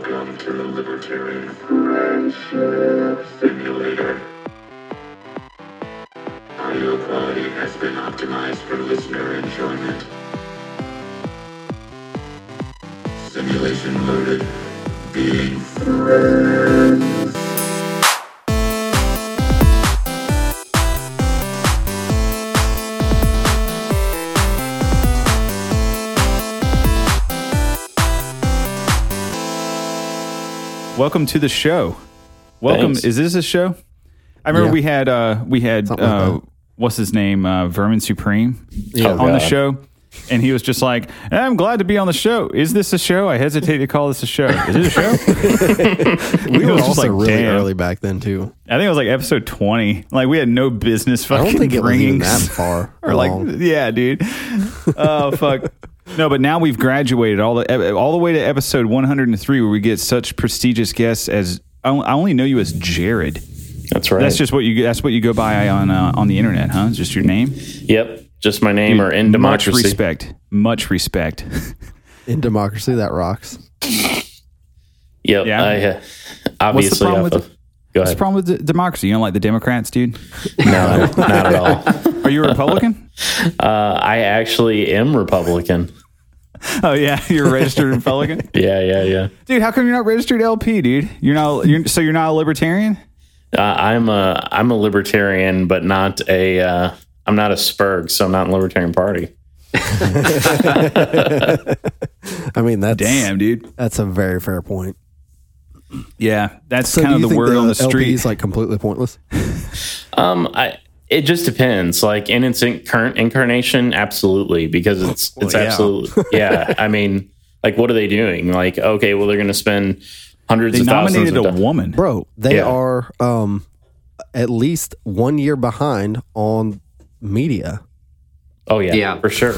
Welcome to the Libertarian Friendship Simulator. Audio quality has been optimized for listener enjoyment. Simulation loaded. Being friends. Welcome to the show. Welcome. Thanks. Is this a show? I remember Yeah. we had uh we had like uh that. what's his name uh Vermin Supreme Yeah. on the show. And he was just like, I'm glad to be on the show. Is this a show? I hesitate to call this a show. Is it a show? We were also like, really damn. early back then too. I think it was like episode 20. Like we had no business I fucking don't think bringing that far. or like yeah, dude. Oh fuck. No, but now we've graduated all the all the way to episode 103 where we get such prestigious guests as I I only know you as Jared. That's right. That's just what you that's what you go by on uh, on the internet, huh? It's just your name. Yep. Just my name or in Much democracy. respect. Much respect. in democracy that rocks. Yep. Yeah. I uh, obviously problem off with of- Go What's the problem with d- democracy? You don't like the Democrats, dude? No, not at all. Are you a Republican? Uh, I actually am Republican. oh yeah, you're a registered Republican, Yeah, yeah, yeah. dude. How come you're not registered LP, dude? You're not. You're, so you're not a libertarian? Uh, I'm a I'm a libertarian, but not a uh, I'm not a Spurg, so I'm not in Libertarian Party. I mean, that's Damn, dude. That's a very fair point. Yeah, that's So kind of the think word on the LP street. is like completely pointless? Um, I it just depends. Like in its in- current incarnation, absolutely, because it's it's yeah. absolutely yeah. I mean, like what are they doing? Like okay, well they're going to spend hundreds they of thousands nominated of a dollars. woman. Bro, they Yeah. are um at least one year behind on media. Oh yeah, Yeah. for sure.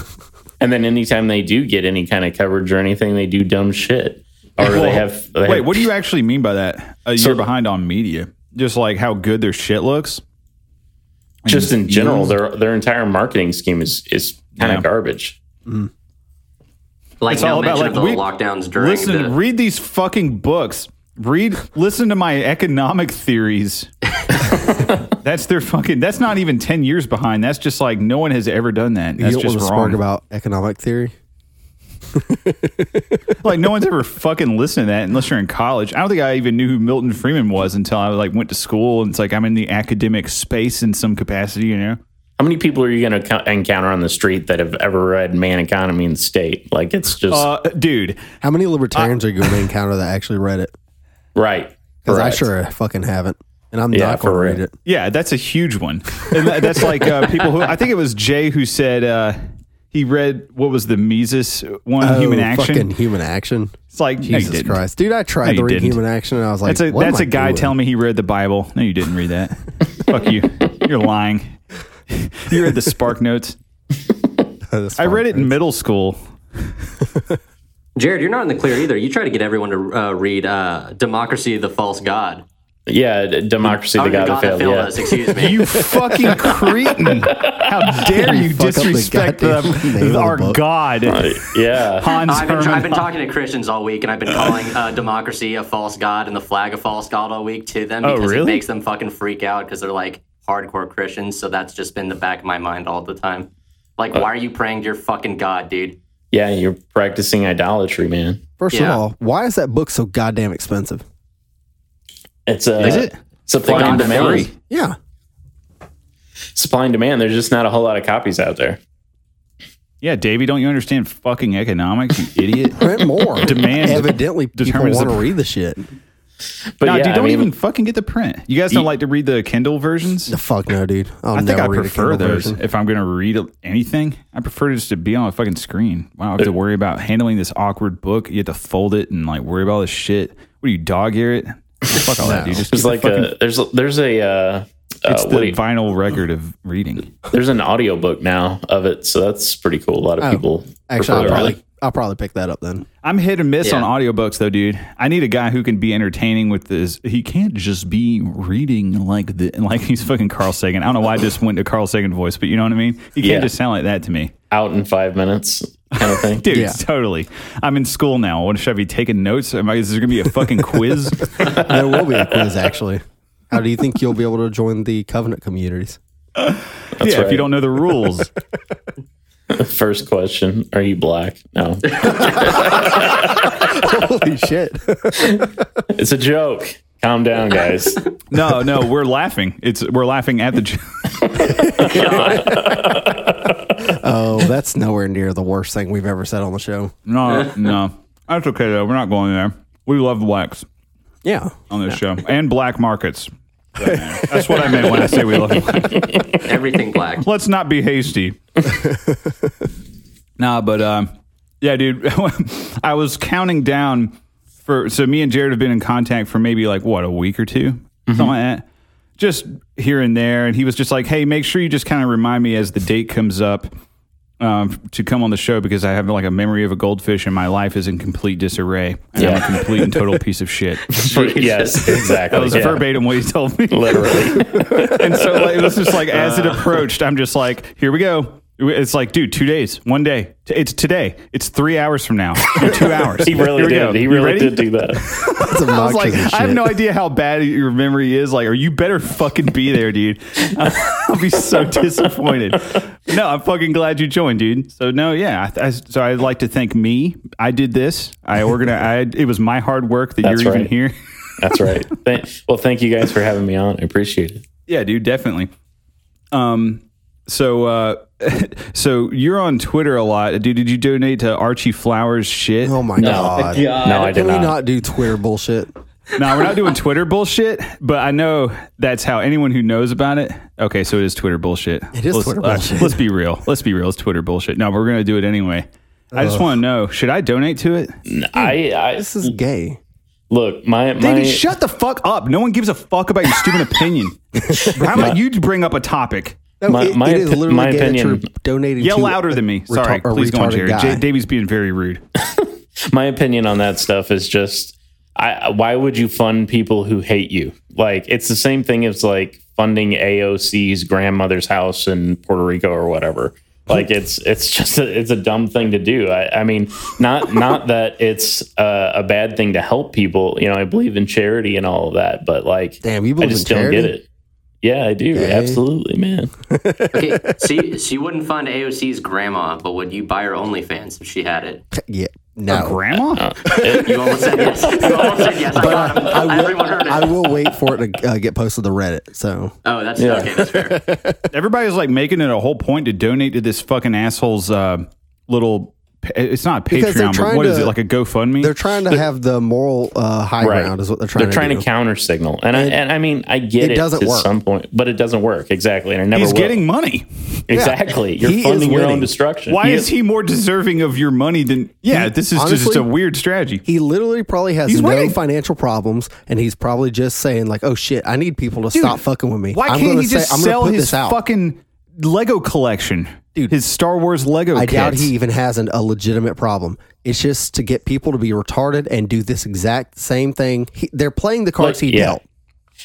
And then anytime they do get any kind of coverage or anything, they do dumb shit, or Well, they have. They Wait, have- what do you actually mean by that? A So- year behind on media, just like how good their shit looks. Just in general, their their entire marketing scheme is is kind of Yeah. garbage. Mm. Like It's no all about, like, the we- lockdowns during Listen, the. read these fucking books. Read, listen to my economic theories. that's their fucking. That's not even ten years behind. That's just like no one has ever done that. You That's don't want just to wrong. spark about economic theory. like no one's ever fucking listened to that unless you're in college. I don't think I even knew who Milton Friedman was until I like went to school and it's like I'm in the academic space in some capacity. You know. How many people are you going to encounter on the street that have ever read Man, Economy, and State? Like it's just Uh, dude, How many libertarians are you going to encounter that actually read it? right. Because I Correct. sure fucking haven't, and I'm Yeah, not going to read it. Yeah, that's a huge one. And that, that's like uh, people who I think it was Jay who said uh, he read what was the Mises one, Human Oh, Action. fucking human action. It's like Jesus didn't. Christ, dude! I tried No, to read didn't. human action, and I was like, That's a what am that's I a guy doing? telling me he read the Bible. No, you didn't read that. Fuck you. You're lying. you read the Spark Notes. That's I read it in middle school. Jared, you're not in the clear either. You try to get everyone to uh, read uh, "Democracy: The False God." Yeah, democracy, Oh, the God, that failed. yeah. us. Excuse me. You fucking cretin! How dare you fuck up the disrespect the goddamn the our book. God, yeah. Hans I've been, Hermann I've been talking to Christians all week, and I've been calling uh, democracy a false god and the flag a false god all week to them Oh, because really? it makes them fucking freak out because they're like hardcore Christians. So that's just been the back of my mind all the time. Like, why are you praying to your fucking god, dude? Yeah, you're practicing idolatry, man. First of all, why is that book so goddamn expensive? It's a Is it? supply The and demand. Mary. Yeah, Supply and demand. There's just not a whole lot of copies out there. Yeah, Davey, don't you understand fucking economics, you idiot? print more. Demand Evidently, people determines want to read the shit. But no, yeah, dude, don't mean, even fucking get the print. You guys don't You- like to read the Kindle versions? The fuck no, dude. I'll I think I prefer those. version. If I'm going to read anything, I prefer just to be on a fucking screen. Wow, I don't have to worry about handling this awkward book. You have to fold it and like worry about all this shit. What do you dog ear it? Fuck all that, dude. Just There's like the fucking, a there's there's a uh, it's uh, the what you- vinyl record of reading. there's an audiobook now of it, so that's pretty cool. A lot of Oh, people Actually, I'll probably that. I'll probably pick that up then. I'm hit and miss Yeah. on audiobooks though, dude. I need a guy who can be entertaining with this. He can't just be reading like the like he's fucking Carl Sagan. I don't know why I just went to Carl Sagan voice, but you know what I mean. He can't Yeah. just sound like that to me. out in five minutes. Kind of thing. Dude, Yeah. totally. I'm in school now. What should I be taking notes? Am I, is there gonna be a fucking quiz? There will be a quiz actually. How do you think you'll be able to join the covenant communities? yeah, if you don't know the rules. First question: Are you black? No, Holy shit! it's a joke. Calm down, guys. No, no, we're laughing. It's we're laughing at the. j- Oh, that's nowhere near the worst thing we've ever said on the show. No, no, that's okay though. We're not going there. We love blacks Yeah. on this show and black markets. That's what I meant when I say we love. Everything black. Let's not be hasty. nah, but um, yeah, dude. I was counting down for so me and Jared have been in contact for maybe like what a week or 2 something like that. Just here and there, and he was just like, "Hey, make sure you just kind of remind me as the date comes up." Um, to come on the show because I have like a memory of a goldfish and my life is in complete disarray and I'm a complete and total piece of shit. yes, exactly. That was yeah. verbatim what he told me. Literally. And so like, it was just like as it approached, I'm just like, here we go. It's like, dude, two days, one day. It's today. It's three hours from now. Two hours. He really did. go. He really did do that. That's I was like, obnoxious I have no idea how bad your memory is. Like, or you better fucking be there, dude. I'll be so disappointed. No, I'm fucking glad you joined, dude. So no, yeah. I, I, so I'd like to thank me. I did this. I organized. I, it was my hard work that That's you're even here. That's right. Thank, well, thank you guys for having me on. I appreciate it. Yeah, dude, definitely. Um, so, uh, so you're on Twitter a lot, dude. Did you donate to Archie Flowers shit? Oh my No. god! No, I did Can we not. not do Twitter bullshit? No, we're not doing Twitter bullshit, but I know that's how anyone who knows about it. Okay, so it is Twitter bullshit. It is let's, Twitter uh, bullshit. let's be real. Let's be real. It's Twitter bullshit. No, we're gonna do it anyway. I just want to know: should I donate to it? I, I This is gay. look. My my David, shut the fuck up. No one gives a fuck about your stupid opinion. How about you bring up a topic? No, My- it- my it is literally my opinion- you're donating. Yell to louder than me. Sorry, a please go on, retarded Jared. guy. J- Davey's being very rude. my opinion on that stuff is just I why would you fund people who hate you? Like it's the same thing as like funding AOC's grandmother's house in Puerto Rico or whatever. Like it's it's just a, it's a dumb thing to do. I, I mean, not not that it's uh, a bad thing to help people. You know, I believe in charity and all of that, but like, Damn, you I just in don't get it. Yeah, I do. Absolutely, man. Okay, so you, so you wouldn't fund AOC's grandma, but would you buy her OnlyFans if she had it? Yeah, no. Grandma? You almost said yes. You almost said yes. I got him. I will, heard it. I will wait for it to uh, get posted to Reddit. So oh, that's Yeah. okay. That's fair. Everybody's like making it a whole point to donate to this fucking asshole's uh, little. It's not Because they're Patreon, but trying what is to- it like a GoFundMe? they're trying to have the moral uh, high ground, is what they're trying They're to trying do. to counter signal, and I, and I mean I get It it, doesn't to work. some point, but it doesn't work exactly, and I never He's will. getting money. exactly. You're He is funding your own destruction. Why He is he more deserving of your money than? Yeah, He- this is just a weird strategy. He literally probably has He's no winning. financial problems, and he's probably just saying like, "Oh shit, I need people to stop fucking with me." Why I'm can't gonna he just say, I'm sell his this fucking Lego collection, Dude, His Star Wars Lego. I doubt he even has an, a legitimate problem. It's just to get people to be retarded and do this exact same thing. He, they're playing the cards Like, he yeah. dealt.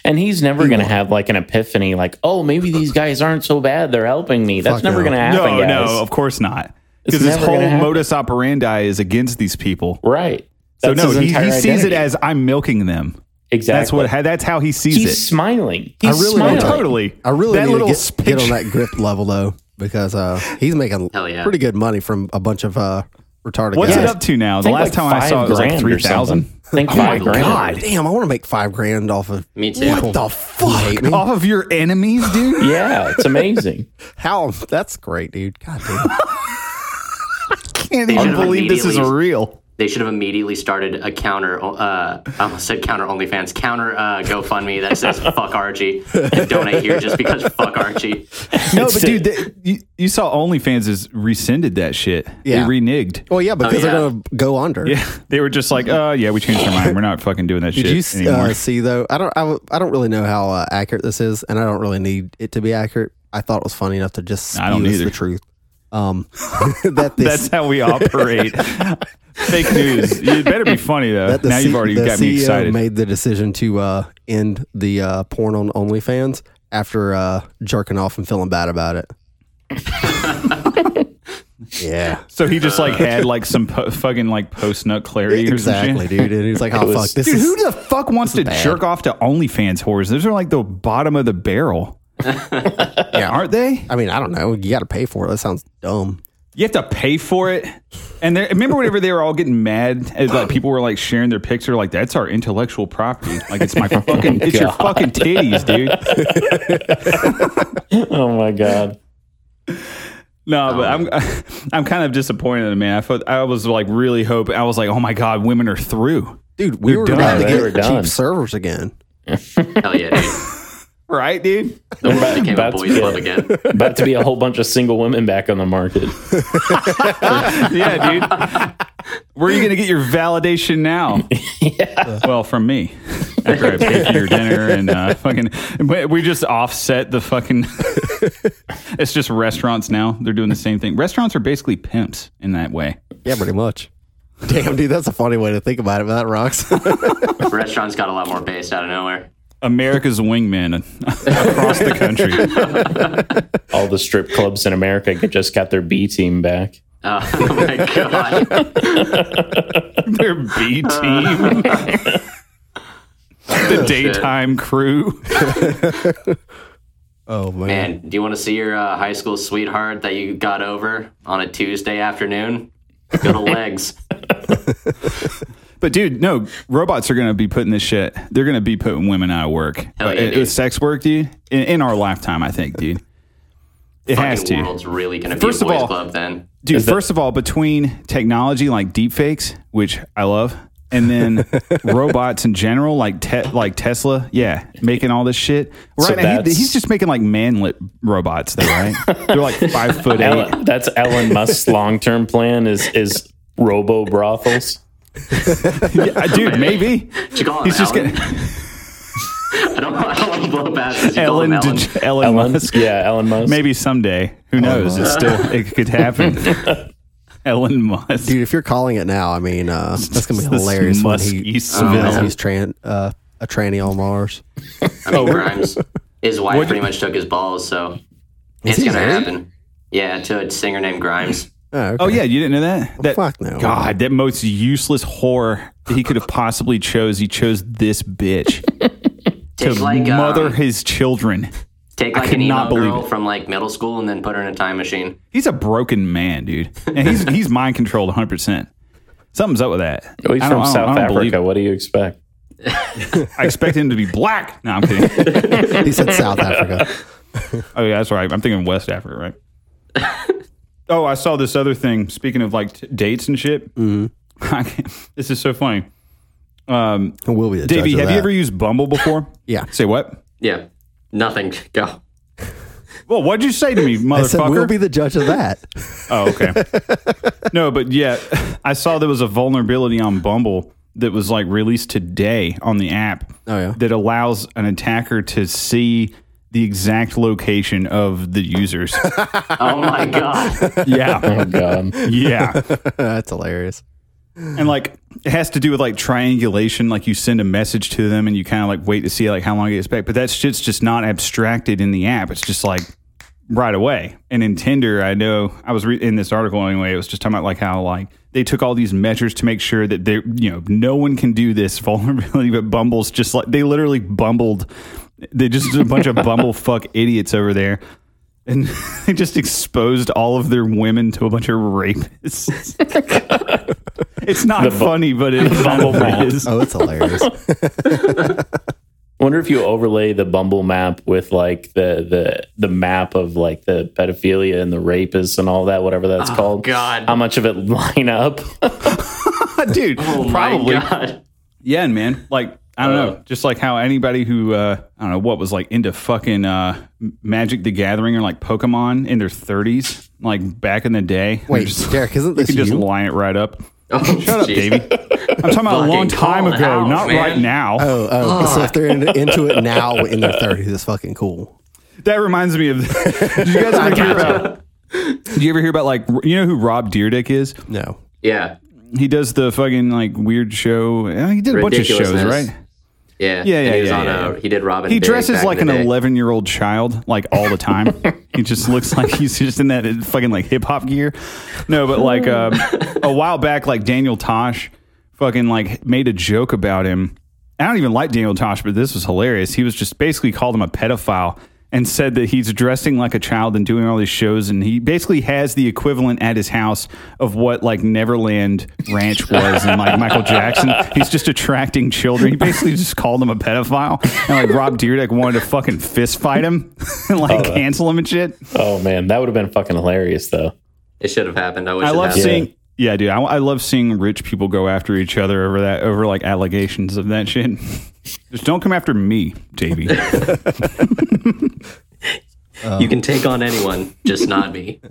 And he's never going to have like an epiphany, like, oh, maybe these guys aren't so bad. They're helping me. That's Fuck never no. going to happen, No, guys. no, of course not. Because It's his whole modus operandi is against these people. Right. So no, he, he sees it as I'm milking them. Exactly. That's what. That's how he sees it. he's it. smiling. I He's really Oh, smiling. don't totally. I really that need little to get, get on that grift level though, because uh, he's making yeah. pretty good money from a bunch of uh, retarded What's guys. it up to now? The last like time I saw it was like three thousand. something. Think Oh five my grand. God. Damn, I want to make five grand off of Me too. What the fuck? Me? Off of your enemies, dude. Yeah, it's amazing. How? That's great, dude. God damn. can't even believe this is real. They should have immediately started a counter. Uh, I almost said counter OnlyFans, counter uh, GoFundMe that says "fuck Archie" and donate here just because fuck Archie. No, but dude, they, you, you saw OnlyFans has rescinded that shit. Yeah. They reneged. Well, yeah, because yeah. they're gonna go under. Yeah, they were just like, uh, yeah, we changed our mind. We're not fucking doing that Did shit you anymore. uh, see though? I don't. I don't really know how uh, accurate this is, and I don't really need it to be accurate. I thought it was funny enough to just I don't us either. the truth. Um, that this That's how we operate. Fake news. It better be funny though. that Now C- you've already the got me CEO excited. made the decision to uh, end the uh, porn on OnlyFans after uh, jerking off and feeling bad about it. Yeah. So he just like had like some po- fucking like post nut clarity or some Exactly, shit. dude. And he's like, oh, was- fuck. This Dude, is. who the fuck wants to bad. jerk off to OnlyFans whores? Those are like the bottom of the barrel, yeah. aren't they? I mean, I don't know. You got to pay for it. That sounds dumb. You have to pay for it. And there- remember whenever they were all getting mad, as like people were like sharing their picture, like that's our intellectual property. Like it's my fucking, it's your fucking titties, dude. Oh my god. No, but oh. I'm I'm kind of disappointed, man. I thought I was like really hoping. I was like, oh my god, women are through, Dude, we They're were done. about to They get were done. cheap servers again. Hell yeah, dude. Right, dude? The world became a About to boys' be club a- again. About to be a whole bunch of single women back on the market. Yeah, dude. Where are you gonna get your validation now? yeah. Well, from me. After I pay for your dinner and uh, fucking, we just offset the fucking. it's just restaurants now. They're doing the same thing. Restaurants are basically pimps in that way. Yeah, pretty much. Damn, dude, that's a funny way to think about it, but that rocks. Restaurants got a lot more base out of nowhere. America's wingman across the country. All the strip clubs in America just got their B team back. Oh, oh my god. Their B team. the daytime crew. oh, man. Man, do you want to see your uh, high school sweetheart that you got over on a Tuesday afternoon? Go to legs. But dude, no, robots are going to be putting this shit. They're going to be putting women out of work. Hell yeah, Uh, dude. sex work, dude. In, in our lifetime, I think, dude. It has to. world's really going to be First a of boys' all- club then. Dude, that- first of all, between technology like deepfakes, which I love, and then robots in general, like te- like Tesla, yeah, making all this shit. So Right now, he, he's just making like manlit robots, though, right? They're like five foot eight. Elon, that's Elon Musk's long term plan is is robo brothels. Yeah, dude, maybe Did you call him he's just Ellen? getting I don't, I don't want to blow past this. You call Ellen, him Ellen. Dej- Elon, Elon, Musk. yeah, Elon Musk. Maybe someday. Who knows? It's still it could happen. Ellen Musk. Dude, if you're calling it now, I mean, uh, that's going to be hilarious when he Seville. reveals he's tran- uh, a tranny on Mars. I mean, Grimes. His wife What'd pretty much took his balls, so it's going to married? happen. Yeah, to a singer named Grimes. Oh, okay. Oh yeah, you didn't know that? That fuck no. God, that most useless whore he could have possibly chose. He chose this bitch to like mother um, his children. take I like could an not emo believe girl it. from like middle school and then put her in a time machine. He's a broken man, dude, and he's he's mind controlled 100. percent Something's up with that. Oh, he's from don't- I don't- South I don't believe Africa. What do you expect? I expect him to be black. No, I'm kidding. He said South Africa. Oh yeah, that's right. I'm thinking West Africa, right? Oh, I saw this other thing. Speaking of like t- dates and shit, mm-hmm. this is so funny. Um, we'll be the Davey, judge of have you ever used Bumble before? Yeah. Say what? Yeah, nothing. Go. Well, what'd you say to me, I said motherfucker? we'll be the judge of that. oh, okay. no, but yeah, I saw there was a vulnerability on Bumble that was like released today on the app. Oh, yeah? that allows an attacker to see the exact location of the users. Oh my god. yeah, Oh God. yeah. That's hilarious. and like it has to do with like triangulation like you send a message to them and you kind of like wait to see like how long it gets back but that shit's just not abstracted in the app it's just like right away and in tinder i know i was re- in this article anyway it was just talking about like how like they took all these measures to make sure that they you know no one can do this vulnerability but bumble's just like they literally bumbled they just a bunch of bumblefuck idiots over there and they just exposed all of their women to a bunch of rapists. it's not The bu- funny, but it Bumble is. Oh, it's hilarious. wonder if you overlay the Bumble map with like the the the map of like the pedophilia and the rapists and all that, whatever that's oh, called. God. How much of it line up? Dude, Oh probably. my god. Yeah, man. Like, I don't know. Just like how anybody who, uh, I don't know, what was like into fucking uh, Magic the Gathering or like Pokemon in their 30s, like back in the day. Wait, Just- Derek, isn't this you this can just you? long it right up. Oh, Shut up. Davey. I'm talking about a long time ago, house, not man. right now. Oh, oh, so if they're in, into it now in their 30s, it's fucking cool. That reminds me of. did you guys ever hear about? Did you ever hear about like you know who Rob Dyrdek is? No. Yeah. He does the fucking like weird show. uh, He did a bunch of shows, right? Yeah, Yeah, yeah, he yeah, on yeah. A, he did Robin. He Big dresses like an 11 year old child, like all the time. he just looks like he's just in that fucking like hip hop gear. No, but like um, a while back, like Daniel Tosh fucking like made a joke about him. I don't even like Daniel Tosh, but this was hilarious. He was just basically called him a pedophile and said that he's dressing like a child and doing all these shows. And he basically has the equivalent at his house of what like Neverland Ranch was and like Michael Jackson. He's just attracting children. He basically just called him a pedophile. And like Rob Dyrdek wanted to fucking fist fight him and like oh, cancel him and shit. Oh man, that would have been fucking hilarious though. It should have happened. I wish I it love happened. seeing. Yeah, dude. I, I love seeing rich people go after each other over that, over like allegations of that shit. Just don't come after me, JB. You can take on anyone, just not me.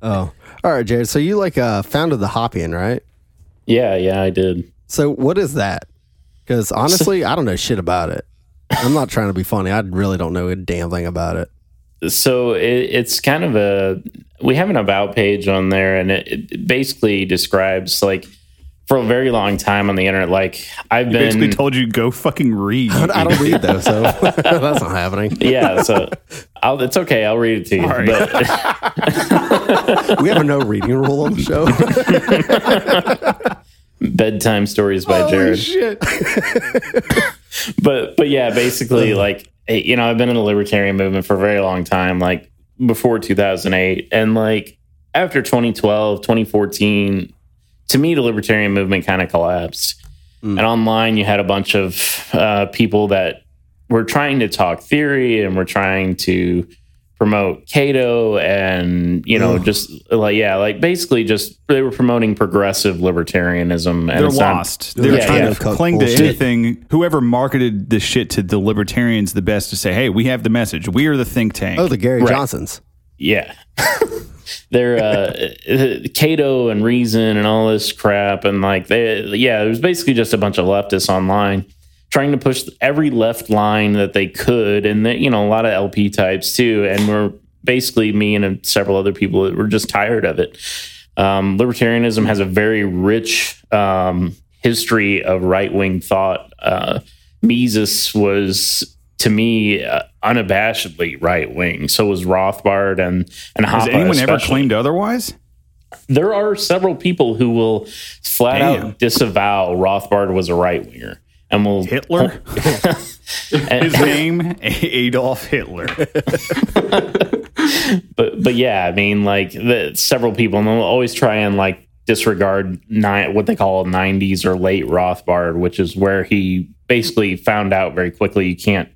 Oh, all right, Jared. So you like uh, founded the Hoppian, right? Yeah, yeah, I did. So what is that? Because honestly, I don't know shit about it. I'm not trying to be funny. I really don't know a damn thing about it. So it, it's kind of a we have an about page on there, and it, it basically describes like for a very long time on the internet. Like I've been Basically told you go fucking read. I don't read though, so that's not happening. yeah. So I'll, it's okay. I'll read it to you. But We have a no reading rule on the show. bedtime stories by Jared. shit. but but yeah, basically like you know, I've been in the libertarian movement for a very long time, like before 2008 and like after 2012, 2014, to me the libertarian movement kind of collapsed. And online you had a bunch of uh, people that were trying to talk theory and were trying to promote Cato and you know just like yeah like basically just they were promoting progressive libertarianism and They're it's not- lost. They're Yeah, trying yeah. to cling to anything. Whoever marketed the shit to the libertarians the best to say, hey, we have the message. We are the think tank. Oh, the Gary Right. Johnsons. Yeah. They're uh, Cato and Reason and all this crap. And like, they, yeah, it was basically just a bunch of leftists online trying to push every left line that they could. And, they, you know, a lot of LP types too. And we're basically me and several other people that were just tired of it. Um, libertarianism has a very rich um, history of right wing thought. Uh, Mises was, to me, uh, unabashedly right wing. So was Rothbard and and Has Hoppe anyone ever claimed otherwise? There are several people who will flat Damn. out disavow Rothbard was a right winger and will Hitler? and- His name, Adolf Hitler. but but yeah, I mean, like the, several people, and they'll always try and like disregard ni- what they call '90s or late Rothbard, which is where he basically found out very quickly you can't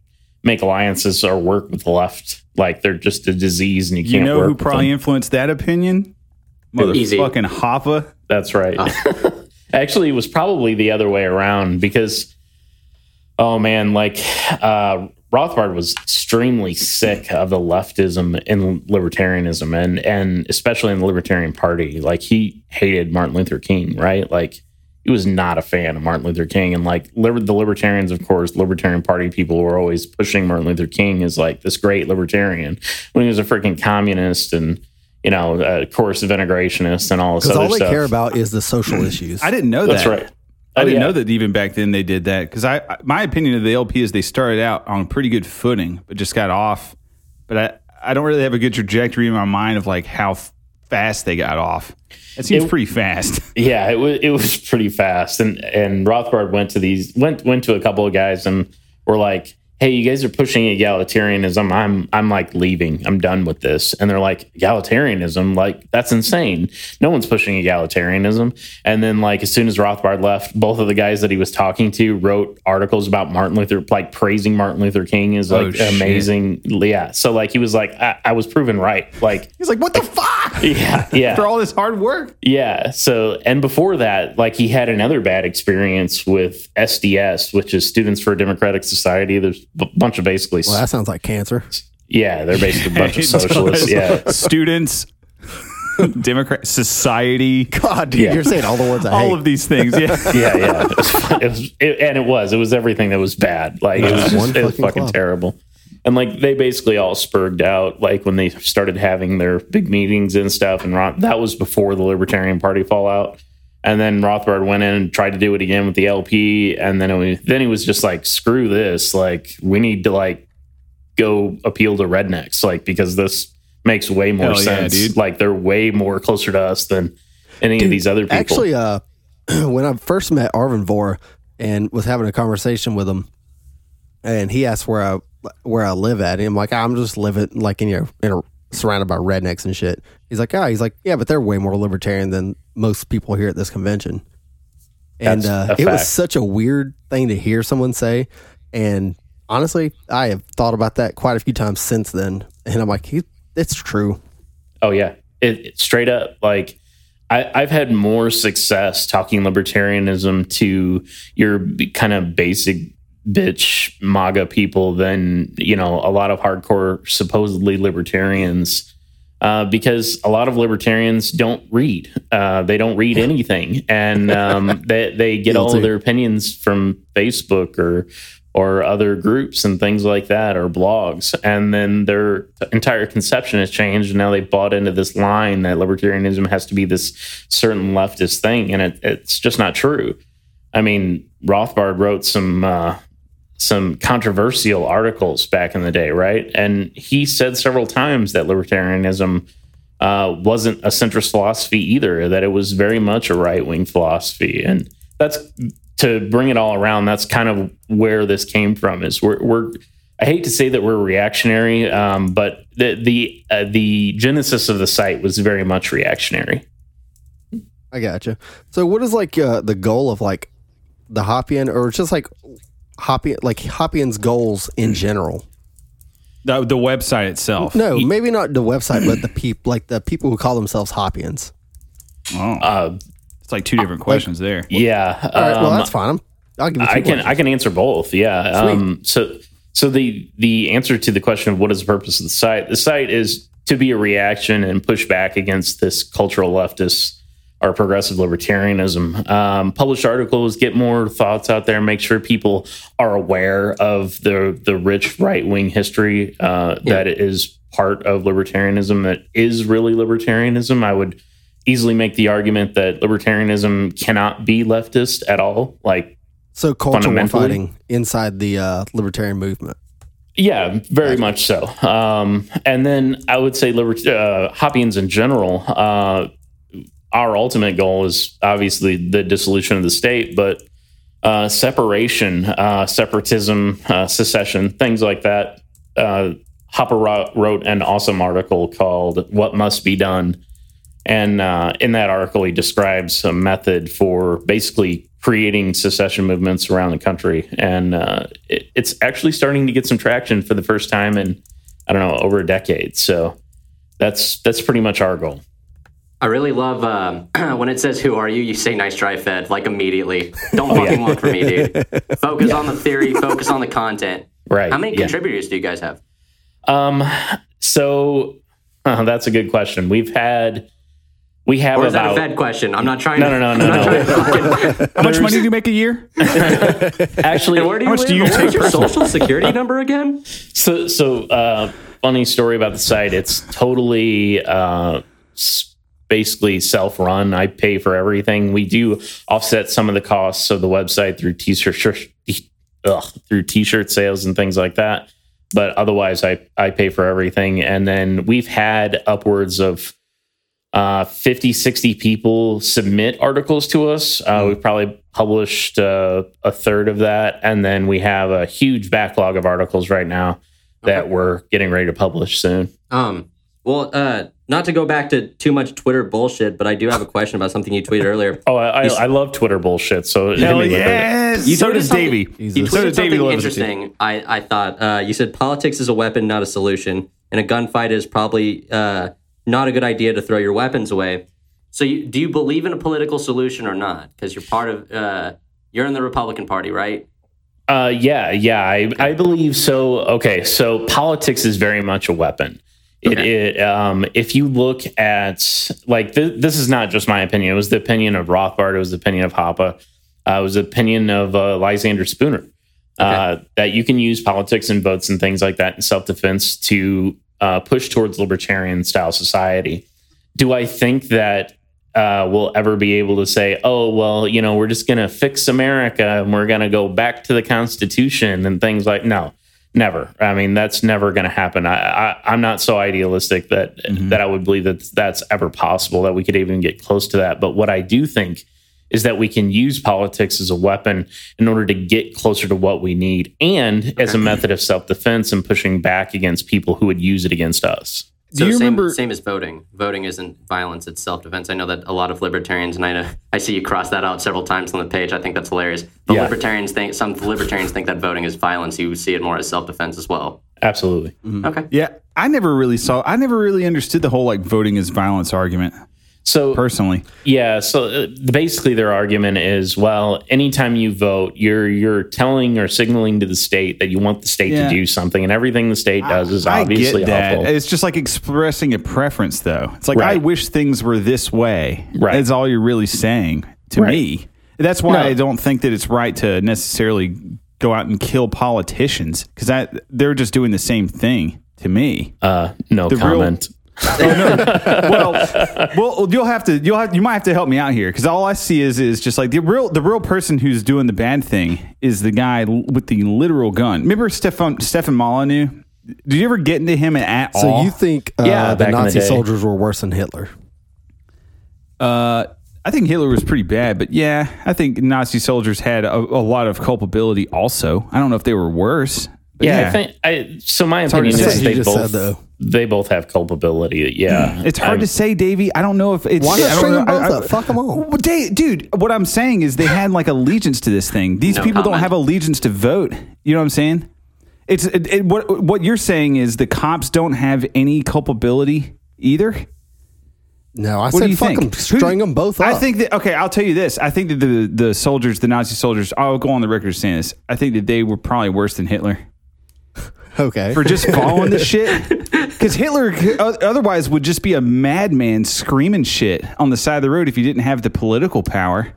make alliances or work with the left. Like they're just a disease, and you can't. You know work who with probably them. influenced that opinion? Easy. Motherfucking Hoppe. That's right. Actually, it was probably the other way around because, oh man, like uh, Rothbard was extremely sick of the leftism in libertarianism, and and especially in the Libertarian Party. Like he hated Martin Luther King, right? Like he was not a fan of Martin Luther King, and like liber- the libertarians, of course, Libertarian Party people were always pushing Martin Luther King as like this great libertarian when he was a freaking communist and. You know, uh, course of integrationist and all this Because other all they stuff. care about is the social issues. I didn't know That's that. right. I Oh, didn't yeah. know that even back then they did that because I, I- my opinion of the LP is they started out on pretty good footing, but just got off. But I, I don't really have a good trajectory in my mind of like how f- fast they got off. It seems It- pretty fast. Yeah, it was it was pretty fast, and and Rothbard went to these went went to a couple of guys and were like, "Hey, you guys are pushing egalitarianism. I'm I'm like leaving. I'm done with this." And they're like, "Egalitarianism? Like that's insane. No one's pushing egalitarianism." And then like as soon as Rothbard left, both of the guys that he was talking to wrote articles about Martin Luther, like praising Martin Luther King is Oh, like shit. amazing. Yeah, so like he was like, I, I was proven right. Like, He's like, what the fuck? yeah, yeah. After all this hard work. Yeah. So, and before that, like he had another bad experience with SDS, which is Students for a Democratic Society. There's a bunch of basically, well, that sounds like cancer. yeah, they're basically a bunch of socialists. Yeah. Students, Democrat Society, God, dude, Yeah. you're saying all the words I all hate. of these things. Yeah. Yeah. Yeah. It was, it was it, and it was, it was everything that was bad. Like it was just, One it was fucking fucking club. terrible. And like they basically all spurged out, like when they started having their big meetings and stuff. And Ron, that was before the Libertarian Party fallout. And then Rothbard went in and tried to do it again with the LP, and then it, then he was just like, "Screw this! Like, we need to like go appeal to rednecks, like because this makes way more Hell sense. dude. Like, they're way more closer to us than any of these other people." Actually, uh, when I first met Arvin Vohra and was having a conversation with him, and he asked where I where I live at, and I'm like, I'm just living like in your in a, surrounded by rednecks and shit. He's like, oh, he's like, yeah, but they're way more libertarian than most people here at this convention. And uh, it was such a weird thing to hear someone say, and honestly, I have thought about that quite a few times since then, and I'm like, it's true. Oh yeah, it, it- straight up. Like I, I've had more success talking libertarianism to your kind of basic bitch MAGA people than you know a lot of hardcore supposedly libertarians. Uh, because a lot of libertarians don't read. Uh, they don't read anything, and um, they they get all of their opinions from Facebook or or other groups and things like that or blogs and then their entire conception has changed and now they bought into this line that libertarianism has to be this certain leftist thing and it, it's just not true i mean rothbard wrote some uh, some controversial articles back in the day right? And he said several times that libertarianism uh, wasn't a centrist philosophy either that it was very much a right-wing philosophy. And that's to bring it all around that's kind of where this came from is we're, we're i hate to say that we're reactionary um, but the the uh, the genesis of the site was very much reactionary. I gotcha. So, what is like uh, the goal of like the Hoppian, or just like Hoppian, like Hoppian's goals in general? The, the website itself. No, maybe not the website, but the people, like the people who call themselves Hoppians. Oh, uh, it's like two different questions there. yeah All right, well, um, that's fine. I'm, I'll give you. Two I can questions. I can answer both. Yeah. Um, so so the the answer to the question of what is the purpose of the site? The site is to be a reaction and push back against this cultural leftist or progressive libertarianism. Um, publish articles, get more thoughts out there, make sure people are aware of the the rich right wing history uh, that is part of libertarianism. That is really libertarianism. I would easily make the argument that libertarianism cannot be leftist at all. Like so fundamentally- fighting inside the uh, libertarian movement. Yeah, very much so. Um, and then I would say liber- uh, Hoppians in general. Uh, our ultimate goal is obviously the dissolution of the state, but uh, separation, uh, separatism, uh, secession, things like that. Uh, Hoppe wrote an awesome article called "What Must Be Done," and uh, in that article, he describes a method for basically creating secession movements around the country, and uh, it, it's actually starting to get some traction for the first time in I don't know over a decade. So that's that's pretty much our goal. I really love um, when it says "Who are you?" You say "Nice try, Fed" like immediately. Don't fucking look for me, dude. Focus on the theory. Focus on the content. Right? How many Yeah. contributors do you guys have? Um. So uh, that's a good question. We've had we have Or is that about a Fed question? I'm not trying. no to, no no no no. trying to fucking- How much money do you make a year? Actually, And where do you How much live? do you What's take your social security number again? So, so uh, funny story about the site. It's totally uh, s- basically self-run. I pay for everything. We do offset some of the costs of the website through t-shirt through t-shirt sales and things like that. But otherwise, I I pay for everything. And then we've had upwards of uh, 50, 60 people submit articles to us. Uh, We've probably published uh, a third of that. And then we have a huge backlog of articles right now that we're getting ready to publish soon. Um. Well, uh, not to go back to too much Twitter bullshit, but I do have a question about something you tweeted earlier. Oh, I, I, I love Twitter bullshit. So hit Hell me with it. yes. You so tweeted does something- Davey. You Jesus. So tweeted does Davey something loves interesting. I, I thought uh, you said politics is a weapon, not a solution, and a gunfight is probably uh, not a good idea to throw your weapons away. So, you, do you believe in a political solution or not? Because you're part of, uh, you're in the Republican Party, right? Uh, yeah, yeah, I, I believe so. Okay, so politics is very much a weapon. It, it um, if you look at like th- this is not just my opinion. It was the opinion of Rothbard. It was the opinion of Hoppe. Uh, it was the opinion of uh, Lysander Spooner. Uh, that you can use politics and votes and things like that in self defense to uh, push towards libertarian style society. Do I think that uh, will ever be able to say, "Oh, well, you know, we're just going to fix America and we're going to go back to the Constitution and things like." No, never. I mean, that's never going to happen. I, I, I'm not so idealistic that mm-hmm. that I would believe that that's ever possible that we could even get close to that. But what I do think is that we can use politics as a weapon in order to get closer to what we need, and as a method of self defense and pushing back against people who would use it against us. So Do you same, remember- same as voting. Voting isn't violence; it's self-defense. I know that a lot of libertarians, and I know I see you cross that out several times on the page. I think that's hilarious. But Yeah. libertarians think some libertarians think that voting is violence. You see it more as self-defense as well. Absolutely. Mm-hmm. Okay. Yeah, I never really saw. I never really understood the whole like voting is violence argument So personally. Yeah, so uh, basically their argument is well, anytime you vote, you're you're telling or signaling to the state that you want the state Yeah. to do something and everything the state does is obviously I get that. awful. It's just like expressing a preference, though. It's like I wish things were this way. Right. That's all you're really saying to Right. me. That's why No. I don't think that it's right to necessarily go out and kill politicians because they're just doing the same thing to me. Uh no The real- comment. well, well, you'll have to you'll have you might have to help me out here because all I see is is just like the real the real person who's doing the bad thing is the guy with the literal gun. Remember Stefan Stefan Molyneux? Did you ever get into him at So all? So you think uh, Yeah, the in the Nazi soldiers were worse than Hitler? Uh, I think Hitler was pretty bad, but yeah, I think Nazi soldiers had a, a lot of culpability. Also, I don't know if they were worse. But Yeah, yeah, I think I so my hard opinion is they both said, they both have culpability. Yeah. Mm. it's hard I'm- to say, Davey. I don't know if it's. Why not I string them both I- I- up? Fuck them all. Well, da- dude, what I'm saying is they had like allegiance to this thing. These No people don't have allegiance to vote. You know what I'm saying? It's it, it, what what you're saying is the cops don't have any culpability either. No, I What do said you fuck think? them. String them both up. I think that okay. I'll tell you this. I think that the the soldiers, the Nazi soldiers, I'll go on the record as saying this. I think that they were probably worse than Hitler okay. for just following the shit. Because Hitler otherwise would just be a madman screaming shit on the side of the road if you didn't have the political power.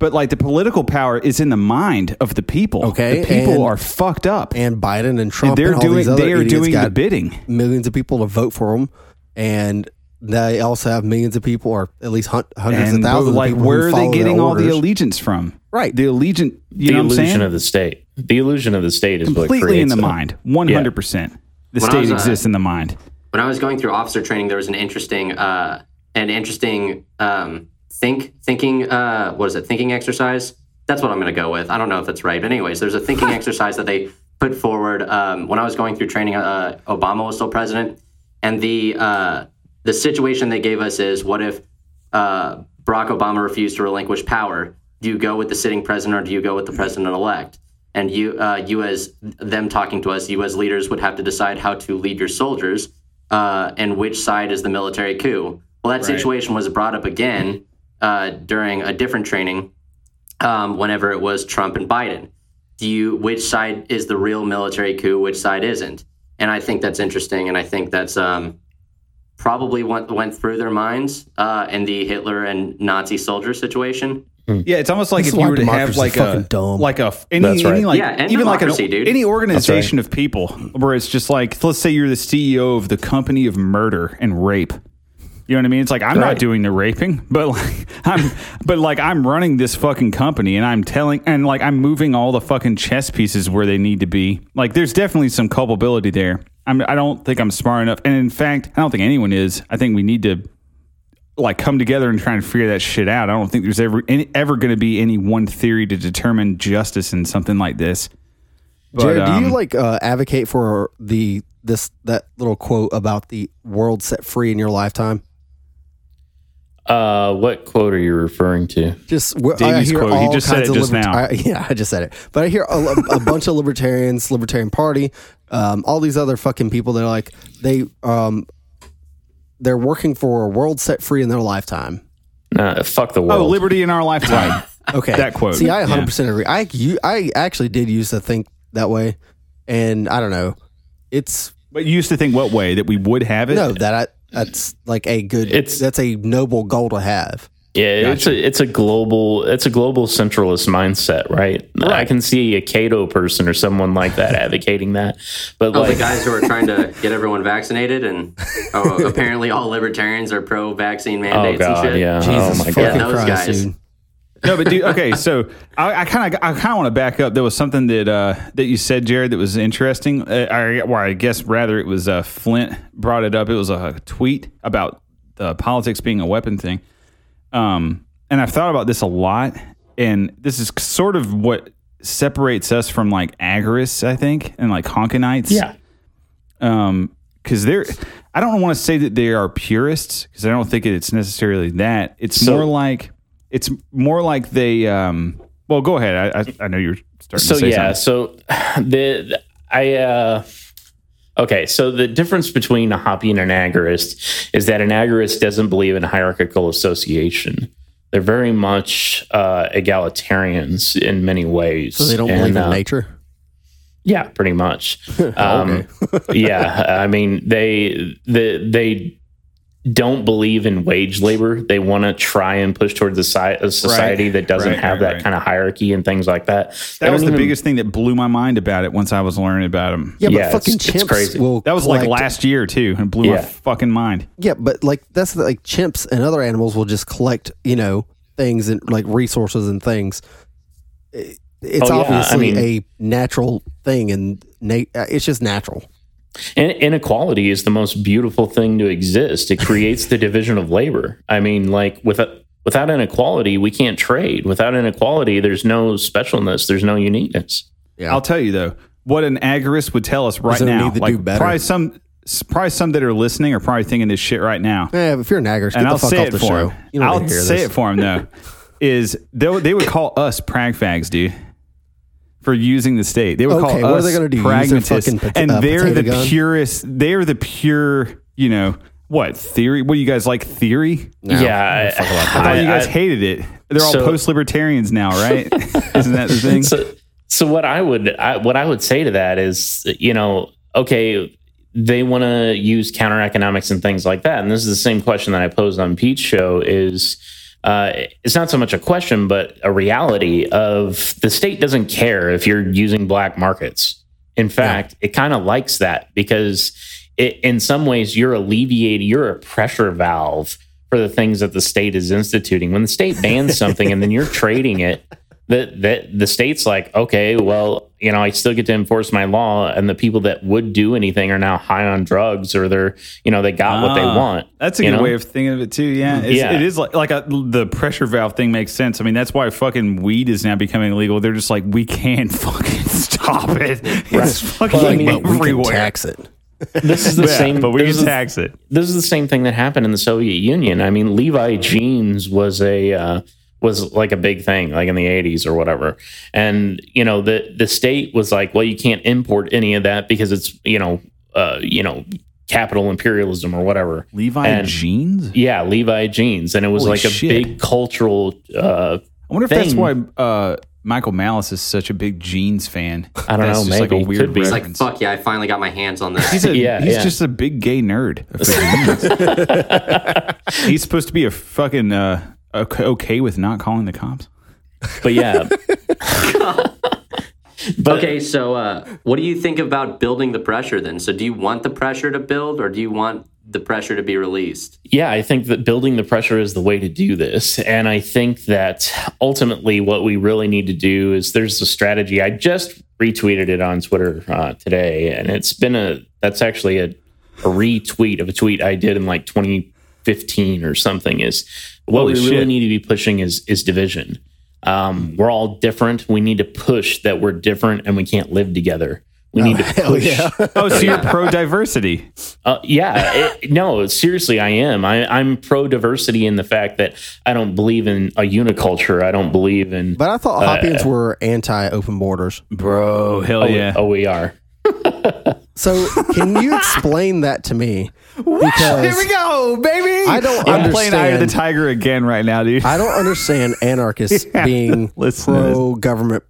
But like the political power is in the mind of the people. Okay, the people and- are fucked up. and Biden and Trump. they're and all doing- these other they are doing the bidding. Millions of people to vote for them, and they also have millions of people, or at least hun- hundreds and of thousands. like, of people where are they getting all the allegiance from? Right. the allegiance. You the know what I'm illusion saying? of the state. The illusion of the state is what completely in the it. mind. One hundred percent. The When state was, uh, exists in the mind. when I was going through officer training, there was an interesting, uh, an interesting um, think thinking. Uh, what is it? Thinking exercise. That's what I'm going to go with. I don't know if that's right, but anyways, there's a thinking exercise that they put forward um, when I was going through training. Uh, Obama was still president, and the uh, the situation they gave us is: what if uh, Barack Obama refused to relinquish power? Do you go with the sitting president, or do you go with the president elect? And you, uh, you as them talking to us, you as leaders would have to decide how to lead your soldiers, uh, and which side is the military coup. Well, that situation was brought up again uh, during a different training, um, whenever it was Trump and Biden. Do you which side is the real military coup? Which side isn't? And I think that's interesting, and I think that's um, probably went went through their minds uh, in the Hitler and Nazi soldier situation. Hmm. Yeah, it's almost like This if you were to have like a fucking dumb. like a any, That's any like Yeah, even like an, dude. any organization of people where it's just like let's say you're the CEO of the company of murder and rape. You know what I mean? It's like I'm not doing the raping, but like I'm but like I'm running this fucking company and I'm telling and like I'm moving all the fucking chess pieces where they need to be. Like there's definitely some culpability there. I'm I don't think I'm smart enough. And in fact, I don't think anyone is. I think we need to like come together and try and figure that shit out. I don't think there's ever any, ever going to be any one theory to determine justice in something like this. But, Jared, do you um, like uh, advocate for the this that little quote about the world set free in your lifetime? Uh, what quote are you referring to? Just wh- I Davey's hear quote. He all just said it of just now. I- yeah, I just said it. But I hear a, a bunch of libertarians, Libertarian Party, um, all these other fucking people. They're like they um, they're working for a world set free in their lifetime. Nah, fuck the oh, world. oh, liberty in our lifetime. Okay, That quote, See, I yeah. 100 percent agree. I you, I actually did used to think that way, and I don't know. It's but you used to think what way that we would have it? no that I, that's like a good. It's- that's a noble goal to have. Yeah, it's a it's a global it's a global centralist mindset, right? I can see a Cato person or someone like that advocating that, but Oh, like the guys who are trying to get everyone vaccinated, and oh, apparently all libertarians are pro-vaccine oh mandates and god, shit. yeah, Jesus oh my fucking god, Yeah, those Christ, guys. dude. No, but dude, okay, so I kind of I kind of want to back up. There was something that uh, that you said, Jared, that was interesting. Uh, I, or I guess rather it was uh, Flint brought it up. It was a tweet about uh, politics being a weapon thing. Um, and I've thought about this a lot, and this is sort of what separates us from like agorists, I think, and like Konkinites. yeah, um because they're i don't want to say that they are purists because i don't think it's necessarily that it's So- more like it's more like they um well go ahead i i, I know you're starting so to say yeah, something. so the I uh okay, so the difference between a hoppy and an agorist is that an agorist doesn't believe in hierarchical association. They're very much uh, egalitarians in many ways. So they don't And, believe in uh, nature. Yeah, pretty much. Um, yeah, I mean they they they don't believe in wage labor. They want to try and push towards a, si- a society Right. that doesn't Right, have right, that right. kind of hierarchy and things like that. They that was the even- biggest thing that blew my mind about it once i was learning about them Yeah, yeah, but fucking it's- it's chimps crazy. will. that was like last year too and blew my fucking mind Yeah, but like that's the, like chimps and other animals will just collect, you know, things and like resources and things. It's Oh, yeah, I obviously mean- a natural thing, and na- it's just natural. In- inequality is the most beautiful thing to exist. It creates the division of labor. I mean, like without without inequality, we can't trade. Without inequality, there's no specialness. There's no uniqueness. Yeah. i'll tell you though what an agorist would tell us right now need to like do better. probably some probably some that are listening are probably thinking this shit right now Yeah, if you're an agorist, and the I'll fuck say off it the for show. him. I'll say this. it for him though. is they they would call us prag fags, dude, for using the state. They would Okay, call what are us they gonna do? Use pragmatists, fucking and uh, they're the gun? purest. They're the pure. You know what theory? What do you guys like theory? yeah, I, I thought you guys I- hated it. They're all post libertarians now, right? Isn't that the thing? so so what I would I, what I would say to that is you know okay they want to use counter economics and things like that and this is the same question that I posed on Pete's show is uh, it's not so much a question but a reality of the state doesn't care if you're using black markets. In fact it kind of likes that because it, in some ways you're alleviating you're a pressure valve for the things that the state is instituting. When the state bans something and then you're trading it the, the the state's like, okay, well, you know, I still get to enforce my law, and the people that would do anything are now high on drugs, or they're, you know, they got what they Ah, want. That's a good know? way of thinking of it too. Yeah, it's, Yeah. it is like like a, the pressure valve thing makes sense. I mean, that's why fucking weed is now becoming illegal. They're just like, we can't fucking stop it. It's fucking But, like, but we can everywhere. tax it. This is the Yeah, same, but we this can tax it. This is the same thing that happened in the Soviet Union. I mean, Levi jeans was a uh, was like a big thing, like in the '80s or whatever. And you know, the the state was like, well, you can't import any of that because it's you know, uh, you know, capital imperialism or whatever. Levi And- jeans. Yeah, Levi jeans, and it was Holy like a shit. big cultural. Uh, I wonder if that's why uh, Michael Malice is such a big jeans fan. I don't That's know, just like a maybe. weird Could be. It's like, fuck yeah, I finally got my hands on this. He's, a, Yeah, he's yeah. just a big gay nerd. he's supposed to be a fucking uh, okay okay with not calling the cops. but yeah, but okay, so uh, what do you think about building the pressure then? So do you want the pressure to build or do you want the pressure to be released? yeah, I think that building the pressure is the way to do this. And I think that ultimately what we really need to do is there's a strategy. I just retweeted it on Twitter uh, today, and it's been a that's actually a, a retweet of a tweet I did in like 2015 or something. Is what Holy we really shit. need to be pushing is is division. Um, we're all different. We need to push that we're different and we can't live together. We need to push. yeah. Oh, so you're pro diversity? Uh, yeah, it, no, seriously, I am. I, I'm pro diversity in the fact that I don't believe in a uniculture. I don't believe in. But I thought Hoppians were anti open borders. Bro, hell oh, yeah. oh, we are. So can you explain that to me? Because Here we go, baby. I don't I'm playing Eye of the Tiger again right now, dude. I don't understand anarchists Yeah, being listen to this. pro government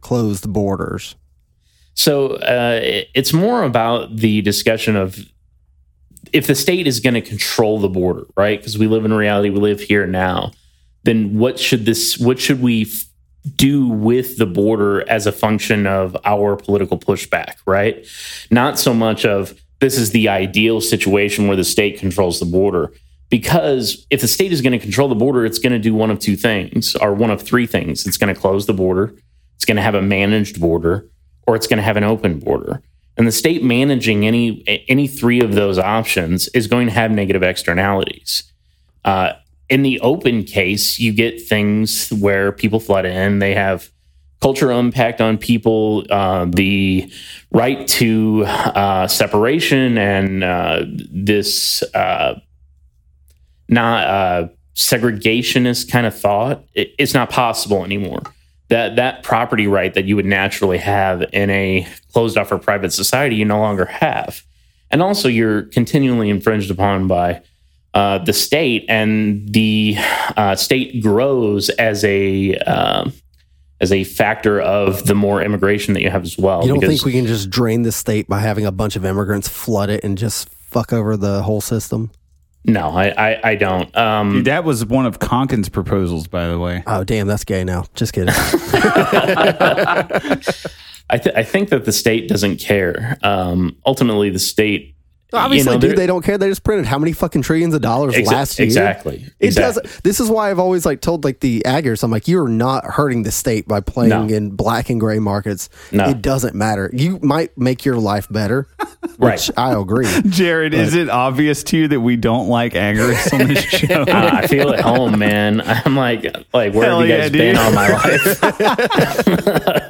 closed borders. So uh, it's more about the discussion of if the state is going to control the border, right? Because we live in reality, we live here now. then what should this what should we f- do with the border as a function of our political pushback, right? Not so much of this is the ideal situation where the state controls the border. Because if the state is going to control the border, it's going to do one of two things, or one of three things. It's going to close the border, it's going to have a managed border, or it's going to have an open border. And the state managing any any three of those options is going to have negative externalities. Uh, in the open case, you get things where people flood in. They have cultural impact on people, uh, the right to uh, separation, and uh, this uh, not uh, segregationist kind of thought. It, it's not possible anymore. That that property right that you would naturally have in a closed off or private society, you no longer have, and also you're continually infringed upon by uh, the state, and the uh, state grows as a uh, as a factor of the more immigration that you have as well. You don't think we can just drain the state by having a bunch of immigrants flood it and just fuck over the whole system? No, I I, I don't. Um, Dude, that was one of Konkin's proposals, by the way. Oh, damn, that's gay now. Just kidding. I, th- I think that the state doesn't care. Um, ultimately, the state. Obviously, you know, dude, they're- don't care. They just printed how many fucking trillions of dollars Exa- last year? exactly, It exactly. does. This is why I've always like told like the aggers. I'm like, you're not hurting the state by playing No. in black and gray markets. No. It doesn't matter. You might make your life better, Right. which I agree. Jared, is it obvious to you that we don't like agorists on this show? Uh, I feel at home, man. I'm like, like, where Hell have you yeah, guys been all my life?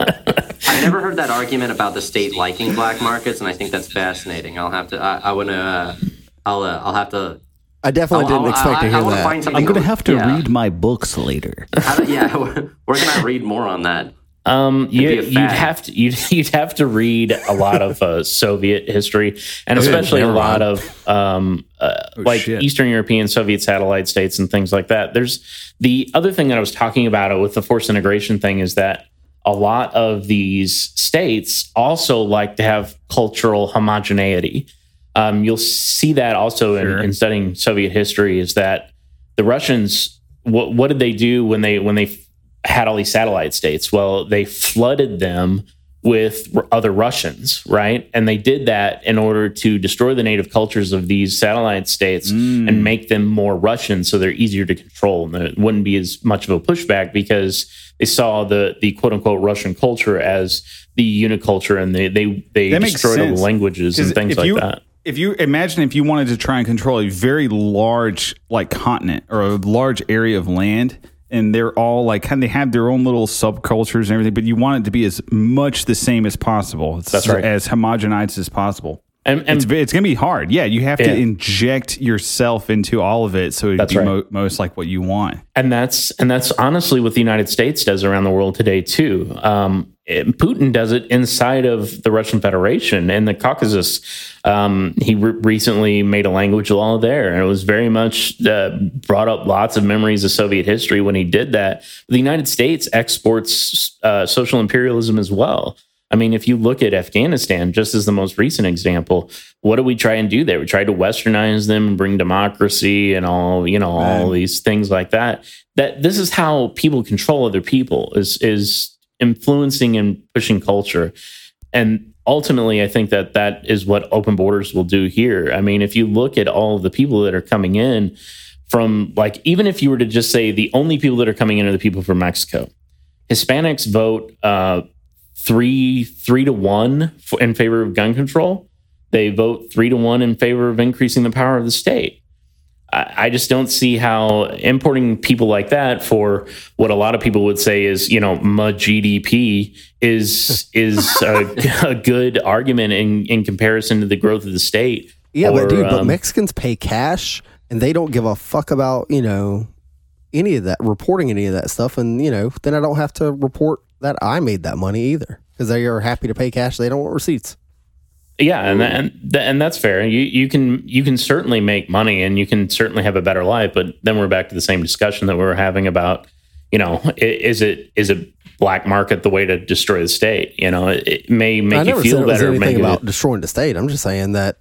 I've never heard that argument about the state liking black markets, and I think that's fascinating. I'll have to. I, I want to. Uh, I'll. Uh, I'll have to. I definitely I'll- didn't I'll- expect I, to hear wanna that. I'm going to have to yeah. read my books later. How do- yeah, where can I read more on that? Um, you, you'd have to you'd, you'd have to read a lot of uh, Soviet history, and especially a lot of um, uh, like shit. Eastern European Soviet satellite states and things like that. There's the other thing that I was talking about with the forced integration thing is that a lot of these states also like to have cultural homogeneity. Um, you'll see that also Sure. in, in studying Soviet history is that the Russians what what did they do when they when they had all these satellite states? Well, they flooded them with other Russians, right? And they did that in order to destroy the native cultures of these satellite states and make them more Russian so they're easier to control and there wouldn't be as much of a pushback because they saw the the quote unquote Russian culture as the uniculture and they they they That destroyed all the languages and things like you, that. If you imagine if you wanted to try and control a very large like continent or a large area of land, and they're all like kind of they have their own little subcultures and everything, but you want it to be as much the same as possible. It's That's right. As homogenized as possible. And, and It's it's gonna be hard. Yeah, you have Yeah. to inject yourself into all of it so it'd That's be right. mo- most like what you want. and that's and that's honestly what the United States does around the world today too. Um, it- Putin does it inside of the Russian Federation and the Caucasus. Um, he re- recently made a language law there, and it was very much uh, brought up lots of memories of Soviet history when he did that. The United States exports uh, social imperialism as well. I mean, if you look at Afghanistan, just as the most recent example, what do we try and do there? We try to westernize them and bring democracy and all, you know, all these things like that. That this is how people control other people is is influencing and pushing culture. And ultimately, I think that that is what open borders will do here. I mean, if you look at all of the people that are coming in from like, even if you were to just say the only people that are coming in are the people from Mexico, Hispanics vote uh, three three to one in favor of gun control. They vote three to one in favor of increasing the power of the state. I, I just don't see how importing people like that for what a lot of people would say is, you know, ma GDP is is a, a good argument in in comparison to the growth of the state. Yeah, Or, but dude, but um, Mexicans pay cash and they don't give a fuck about, you know, any of that, reporting any of that stuff. And, you know, then I don't have to report that I made that money either because they are happy to pay cash. They don't want receipts. Yeah, and and and that's fair. You you can you can certainly make money and you can certainly have a better life, but then we're back to the same discussion that we were having about, you know, is it is it black market the way to destroy the state? You know, it, may I make you feel said it was better. anything about it, destroying the state. I'm just saying that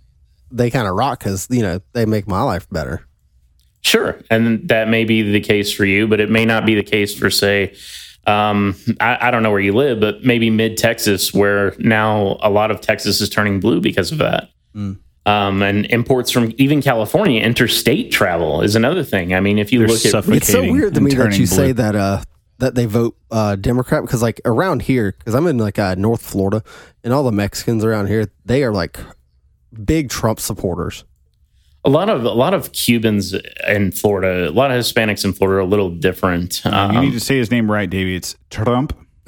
they kind of rock because, you know, they make my life better. Sure, and that may be the case for you, but it may not be the case for say. Um, I, I don't know where you live, but maybe mid Texas, where now a lot of Texas is turning blue because of that. Um, and imports from even California, interstate travel is another thing. I mean, if you They're look at suffocating. It's so weird to me that turning you say that uh that they vote uh Democrat because like around here because I'm in like uh, North Florida and all the Mexicans around here they are like big Trump supporters. A lot of a lot of Cubans in Florida, a lot of Hispanics in Florida are a little different. you Um, need to say his name right, Davey. It's Trump.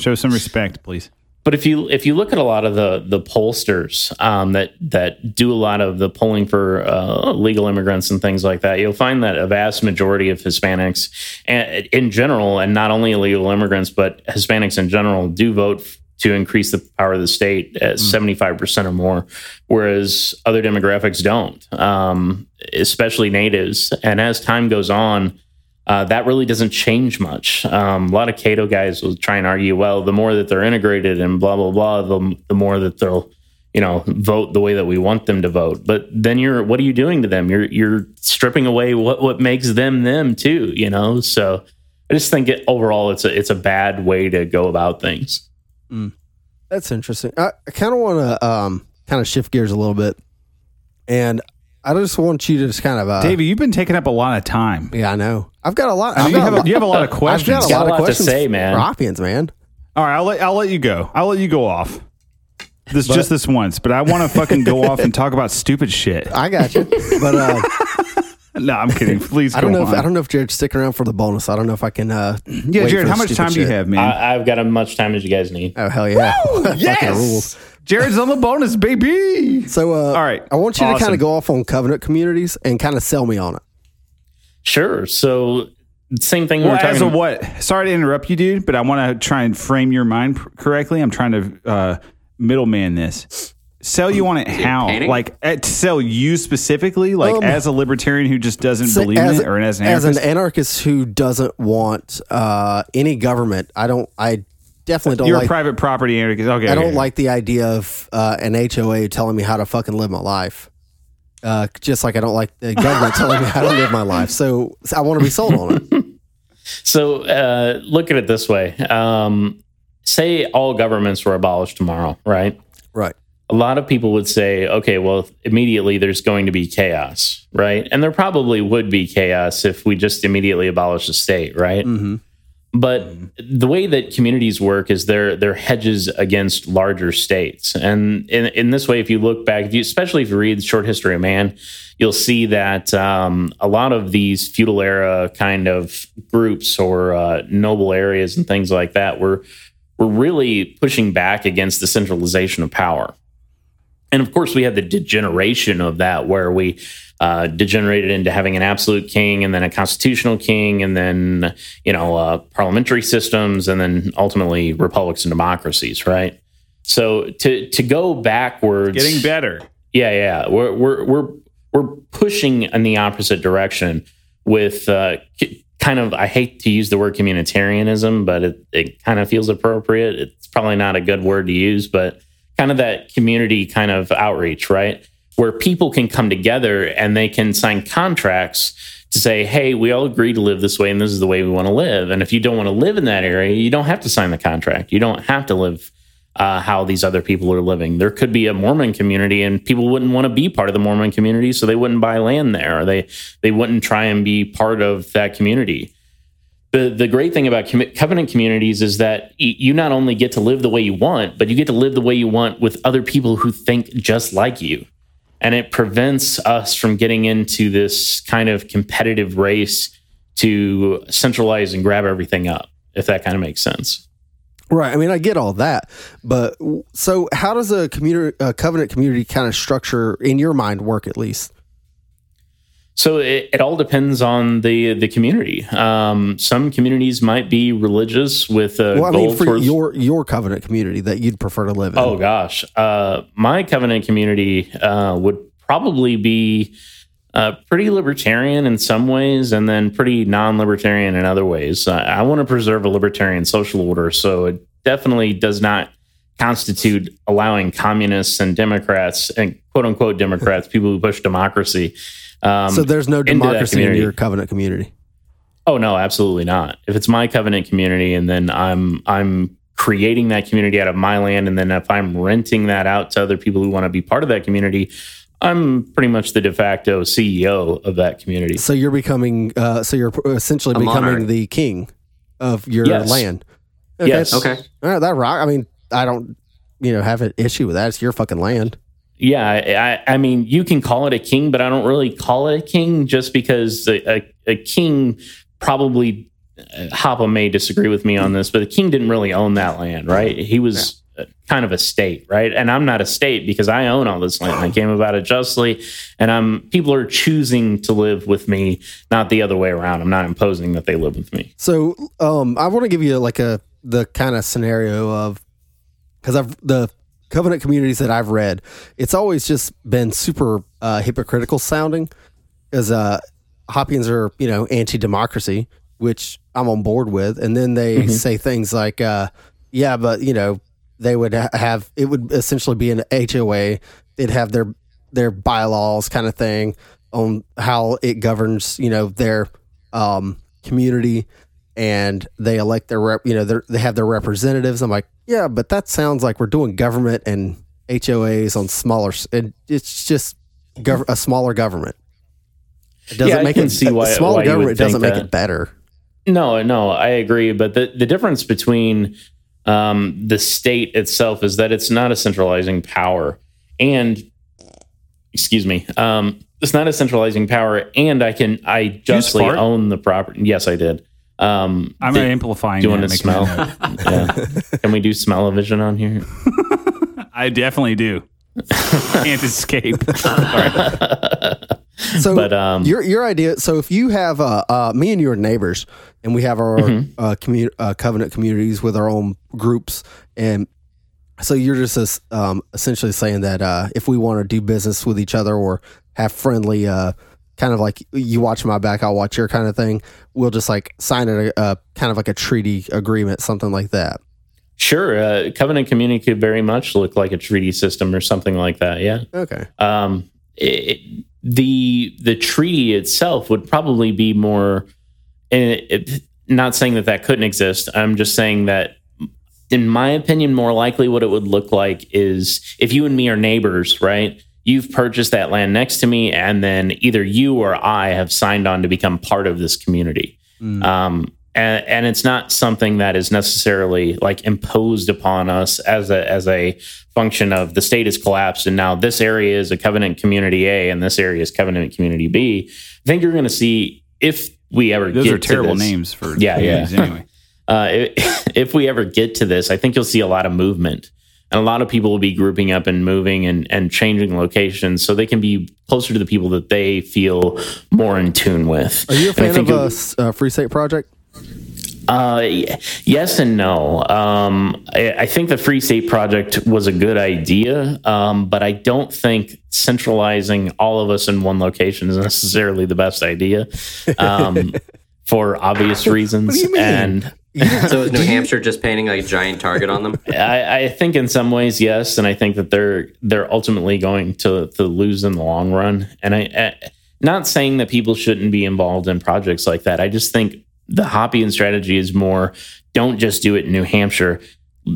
Show some respect, please. But if you if you look at a lot of the the pollsters um, that that do a lot of the polling for uh, legal immigrants and things like that, you'll find that a vast majority of Hispanics, and in general, and not only illegal immigrants, but Hispanics in general, do vote to increase the power of the state at five percent or more, whereas other demographics don't, um, especially natives. And as time goes on, uh, that really doesn't change much. Um, a lot of Cato guys will try and argue, well, the more that they're integrated and blah blah blah, the, the more that they'll, you know, vote the way that we want them to vote. But then you're, what are you doing to them? You're you're stripping away what what makes them them too. You know, so I just think it, overall it's a it's a bad way to go about things. That's interesting. I, I kind of want to um kind of shift gears a little bit, and I just want you to just kind of uh, Davey, you've been taking up a lot of time. Yeah, I know. I've got a lot. I I've mean, you, got have a, you have a lot of questions. I've questions. got a Got lot of lot to questions, say, man. for Hoppians, man. All right, I'll let I'll let you go. I'll let you go off. This just this once, but I want to fucking go off and talk about stupid shit. I got you, but uh, No, I'm kidding. Please, I don't go know. If, on. I don't know if Jared's sticking around for the bonus. I don't know if I can. Uh, yeah, wait Jared, for how much stupid time do you have, man? I, I've got as much time as you guys need. Oh hell yeah! Fucking rules. Jared's on the bonus, baby. So, uh, All right. I want you to kind of go off on covenant communities and kind of sell me on it. Sure. So same thing. Well, we're as talking a what? Sorry to interrupt you, dude, but I want to try and frame your mind correctly. I'm trying to uh, middleman this. Sell you on it how? painting? Like uh, to sell you specifically, like Um, as a libertarian who just doesn't So believe in it, or as an as anarchist? an anarchist who doesn't want uh, any government, I don't. I definitely don't You're like. a private property anarchist. Okay, I don't okay. like the idea of uh, an HOA telling me how to fucking live my life. Uh, just like I don't like the government telling me how to live my life. So, so I want to be sold on it. So uh, look at it this way. Um, say all governments were abolished tomorrow, right? A lot of people would say, okay, well, immediately there's going to be chaos, right? And there probably would be chaos if we just immediately abolish the state, right? But the way that communities work is they're they're hedges against larger states, and in in this way, if you look back, if you, especially if you read the Short History of Man, you'll see that um, a lot of these feudal era kind of groups or uh, noble areas and things like that were were really pushing back against the centralization of power. And of course, we had the degeneration of that, where we uh, degenerated into having an absolute king, and then a constitutional king, and then you know uh, parliamentary systems, and then ultimately republics and democracies. Right. So to to go backwards, getting better. yeah, yeah. We're we're we're we're pushing in the opposite direction with uh, kind of. I hate to use the word communitarianism, but it it kind of feels appropriate. It's probably not a good word to use, but kind of that community kind of outreach, right? Where people can come together and they can sign contracts to say, hey, we all agree to live this way and this is the way we want to live. And if you don't want to live in that area, you don't have to sign the contract. You don't have to live uh, how these other people are living. There could be a Mormon community, and people wouldn't want to be part of the Mormon community, so they wouldn't buy land there. Or they they wouldn't try and be part of that community. The the great thing about covenant communities is that you not only get to live the way you want, but you get to live the way you want with other people who think just like you. And it prevents us from getting into this kind of competitive race to centralize and grab everything up, if that kind of makes sense. Right. I mean, I get all that, but so how does a community, a covenant community, kind of structure in your mind work? At least. So it, it all depends on the the community. Um, some communities might be religious with a Well, I goal mean, for towards. your your covenant community that you'd prefer to live in. oh gosh, uh, my covenant community uh, would probably be uh, pretty libertarian in some ways, and then pretty non-libertarian in other ways. I, I want to preserve a libertarian social order, so it definitely does not constitute allowing communists and Democrats and quote unquote Democrats, people who push democracy, um, So there's no democracy in your covenant community. Oh no, absolutely not. If it's my covenant community and then I'm I'm creating that community out of my land and then if I'm renting that out to other people who want to be part of that community, I'm pretty much the de facto CEO of that community. So you're becoming, uh, so you're essentially A becoming monarch. the king of your Yes. land. Yes. Okay. All right, that rock. I mean, I don't, you know, have an issue with that. It's your fucking land. Yeah, I, I mean, you can call it a king, but I don't really call it a king just because a, a, a king probably, uh, Hoppe may disagree with me on this, but the king didn't really own that land, right? He was uh kind of a state, right? And I'm not a state because I own all this land. I came about it justly, and I'm people are choosing to live with me, not the other way around. I'm not imposing that they live with me. So, um, I want to give you like a the kind of scenario of because I've the covenant communities that I've read, it's always just been super uh, hypocritical sounding. Because uh, Hoppians are you know anti-democracy, which I'm on board with, and then they say things like, uh, "Yeah, but you know they would ha- have it would essentially be an HOA. They'd have their their bylaws kind of thing on how it governs you know their um, community." And they elect their rep, you know, they're- they have their representatives. I'm like, yeah, but that sounds like we're doing government and HOAs on smaller, and it's just gov- a smaller government. It doesn't Yeah, I make can it see a why- smaller why government doesn't make that. it better. No, no, I agree. But the, the difference between um, the state itself is that it's not a centralizing power. And, excuse me, um, it's not a centralizing power. And I can, I justly own the property. Yes, I did. Um, I'm did- amplifying. do you want to smell? yeah. Can we do smell vision on here? I definitely do. Can't escape. So, But, um, your your idea. So, if you have uh, uh, me and you are neighbors, and we have our Mm-hmm. uh, commu- uh, covenant communities with our own groups, and so you're just as, um, essentially saying that uh, if we want to do business with each other or have friendly, uh, kind of like you watch my back, I'll watch your kind of thing, we'll just like sign a, a kind of like a treaty agreement, something like that. Sure. Uh, covenant community could very much look like a treaty system or something like that. Yeah. Okay. um, it, the the treaty itself would probably be more. eh, It, not saying that that couldn't exist. I'm just saying that, in my opinion, more likely what it would look like is if you and me are neighbors, right? You've purchased that land next to me, and then either you or I have signed on to become part of this community. Um, and, and it's not something that is necessarily like imposed upon us as a as a function of the state has collapsed and now this area is a covenant community A and this area is covenant community B. I think you're going to see if we ever Those are terrible this- names for Yeah, yeah. anyway. uh, if, if we ever get to this, I think you'll see a lot of movement. And a lot of people will be grouping up and moving and, and changing locations so they can be closer to the people that they feel more in tune with. Are you a fan of it- uh, Free State Project? uh, yes and no. Um, I, I think the Free State Project was a good idea, um, but I don't think centralizing all of us in one location is necessarily the best idea um, for obvious reasons. do So is New Hampshire just painting like a giant target on them? I, I think in some ways, yes, and I think that they're they're ultimately going to to lose in the long run. And I, I not saying that people shouldn't be involved in projects like that. I just think the Hoppian strategy is more don't just do it in New Hampshire.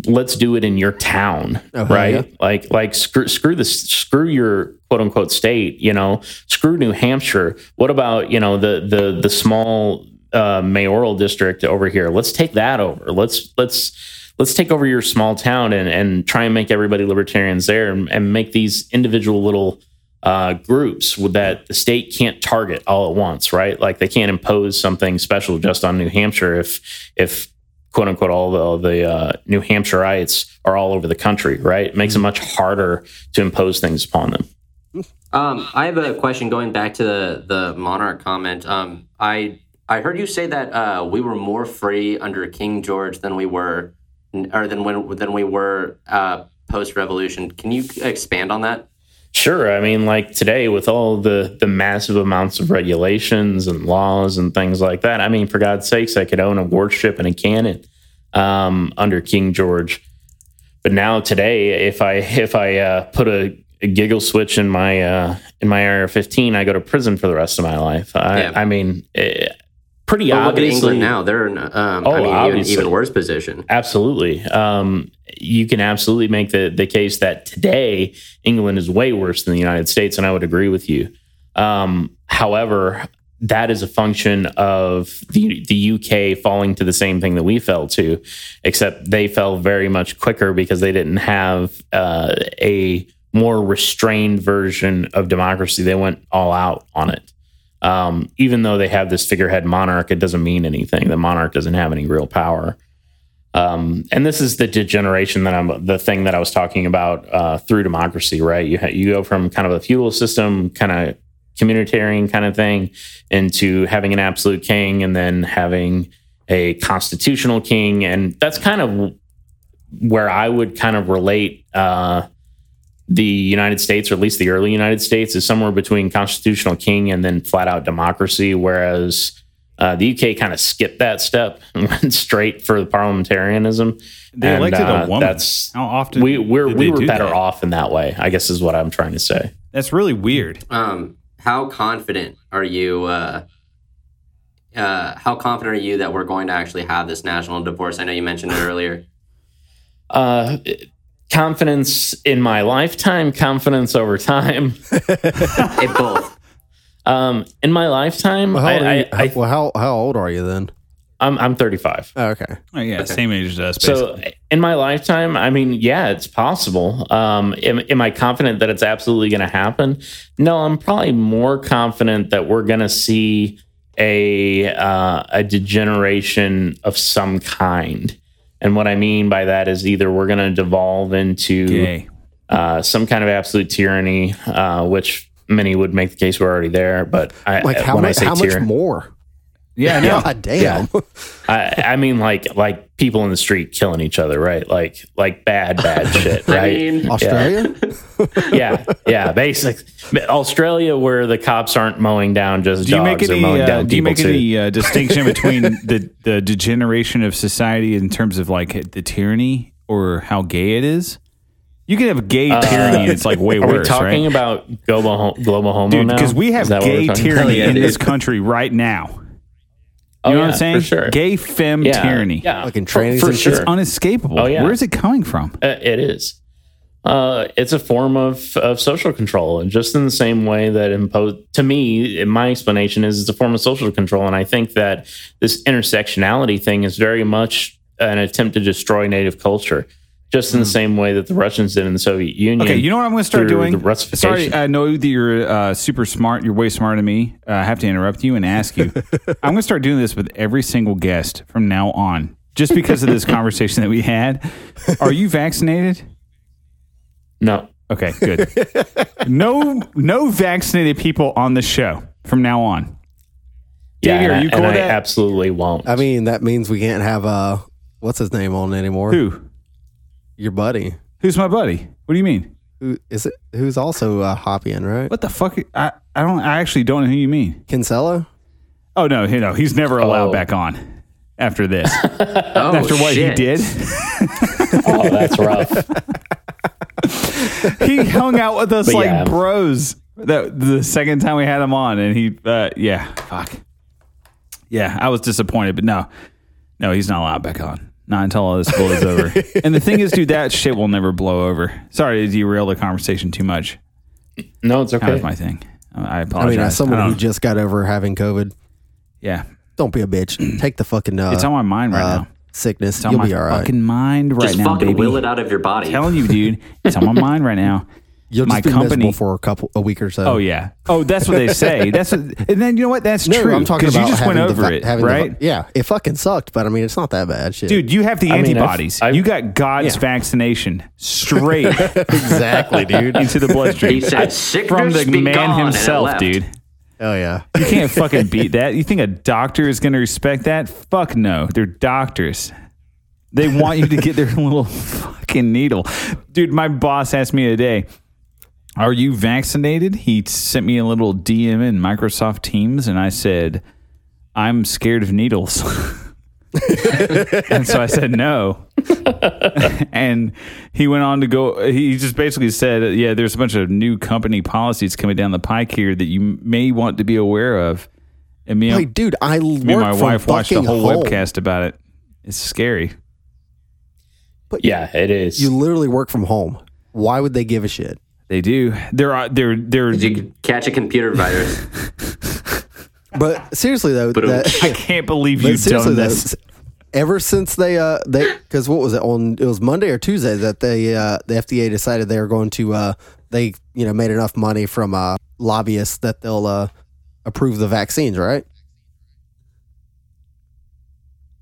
Let's do it in your town, hell right? yeah. Like like screw screw the screw your quote unquote state. You know, screw New Hampshire. What about you know the the the small uh, mayoral district over here? Let's take that over. Let's let's let's take over your small town and, and try and make everybody libertarians there and, and make these individual little uh, groups that the state can't target all at once, right? Like they can't impose something special just on New Hampshire if if quote unquote all the, all the uh, New Hampshireites are all over the country, right? It makes it much harder to impose things upon them. Um, I have a question going back to the the monarch comment. Um, I I heard you say that uh, we were more free under King George than we were, or than when than we were uh, post revolution. Can you expand on that? Sure. I mean, like today, with all the the massive amounts of regulations and laws and things like that. I mean, for God's sakes, I could own a warship and a cannon um, under King George. But now today, if I if I uh, put a giggle switch in my uh, in my AR-15, I go to prison for the rest of my life. I, Yeah. I mean, eh, pretty But look at obviously. England now; they're in, um, Oh, I mean, even, even worse position. Absolutely. Um, you can absolutely make the, the case that today England is way worse than the United States, and I would agree with you. Um, however, that is a function of the, the UK falling to the same thing that we fell to, except they fell very much quicker because they didn't have uh, a more restrained version of democracy. They went all out on it. Um, even though they have this figurehead monarch, it doesn't mean anything. The monarch doesn't have any real power. Um, and this is the degeneration that I'm the thing that I was talking about uh, through democracy, right? You ha- you go from kind of a feudal system, kind of communitarian kind of thing, into having an absolute king, and then having a constitutional king, and that's kind of where I would kind of relate uh, the United States, or at least the early United States, is somewhere between constitutional king and then flat out democracy, whereas uh, the UK kind of skipped that step and went straight for the parliamentarianism. They And, elected uh, a woman. That's How often we we're, did we they were do better that? off in that way. I guess is what I'm trying to say. That's really weird. Um, how confident are you? Uh, uh, how confident are you that we're going to actually have this national divorce? I know you mentioned it earlier. Uh, confidence in my lifetime, confidence over time. It both. Um, in my lifetime, Well, how, old are I, you, I, I, well, how how old are you then? I'm I'm 35. Oh, okay. Oh, yeah, same age as us. Basically. So in my lifetime, I mean, yeah, it's possible. Um, am, am I confident that it's absolutely going to happen? No, I'm probably more confident that we're going to see a uh, a degeneration of some kind. And what I mean by that is either we're going to devolve into uh, some kind of absolute tyranny, uh, which many would make the case we're already there. But I, Like how when I much? say How much more? Yeah, no. God damn. I, I mean, like like people in the street killing each other, right? Like like bad bad shit, I right? mean, Australia? yeah, yeah. Basic Australia, where the cops aren't mowing down just Do you make dogs, they're any? mowing Uh, down do you people make too. any uh, distinction between the the degeneration of society in terms of like the tyranny or how gay it is? You can have gay tyranny and it's like way Uh, Are worse, we talking right? about global ho- global homo Dude, now? because we have that what we're gay tyranny Hell yeah, in this country right now. Oh, You know yeah, what I'm saying? For sure. Gay femme yeah, tyranny. Yeah, Fucking for, trannies for and shit. sure. It's unescapable. Oh, yeah. Where is it coming from? Uh, it is. Uh, it's a form of, of social control, and just in the same way that impose to me, in my explanation is it's a form of social control, and I think that this intersectionality thing is very much an attempt to destroy native culture, just in the same way that the Russians did in the Soviet Union. Hmm. Okay, you know what I'm going to start doing? The Russification. Sorry, I know that you're uh, super smart. You're way smarter than me. Uh, I have to interrupt you and ask you. I'm going to start doing this with every single guest from now on, just because of this conversation that we had. Are you vaccinated? no, Okay, good. no, no vaccinated people on the show from now on. yeah, Davey, are and, you I- cool and with I that? absolutely won't. I mean, that means we can't have uh what's his name on anymore? Who? Your buddy. Who's my buddy? What do you mean? Who is it? Who's also uh, Hoppian, right? What the fuck? I, I don't. I actually don't know who you mean. Kinsella? Oh no, you know he's never allowed Oh. back on after this. oh, after what shit. he did. oh, that's rough. he hung out with us But like yeah. bros that the second time we had him on and he uh yeah fuck yeah i was disappointed but no no he's not allowed back on not until all this blows over and the thing is dude that shit will never blow over sorry to derail the conversation too much No, it's that okay. was my thing i apologize. I apologize mean, as someone I who don't- just got over having COVID, yeah don't be a bitch. Take the fucking uh, it's on my mind right uh, now sickness. it's on You'll my be all right. fucking mind right Just now fucking baby will it out of your body. telling you dude it's on my mind right now You'll my be company- for a couple a week or so. Oh yeah. Oh, that's what they say. That's what, and then you know what? That's No, true. I'm talking about you just went having the over va- it, having the va- right? yeah, it fucking sucked, but I mean, it's not that bad. Shit, Dude, you have the I mean, I've- antibodies. I've- you got God's Yeah. vaccination straight exactly, dude. into the bloodstream. He said, "Sickness from the be man gone," himself, dude. Oh yeah, You can't fucking beat that. You think a doctor is going to respect that? Fuck no. They're doctors. They want you to get their little fucking needle. Dude, my boss asked me today, Are you vaccinated? He sent me a little DM in Microsoft Teams, and I said, I'm scared of needles. and so I said, No. and he went on to go. He just basically said, "Yeah, there's a bunch of new company policies coming down the pike here that you may want to be aware of." And me, Like, dude, I me and my wife watched a whole home. webcast about it. It's scary. But Yeah, it is. you literally work from home. Why would they give a shit? They do. They're they're they're. You catch a computer virus. But seriously though, that, I can't believe you've seriously done though, this. ever since they uh they because what was it on it was Monday or Tuesday that they uh the FDA decided they were going to uh they you know made enough money from uh lobbyists that they'll uh approve the vaccines right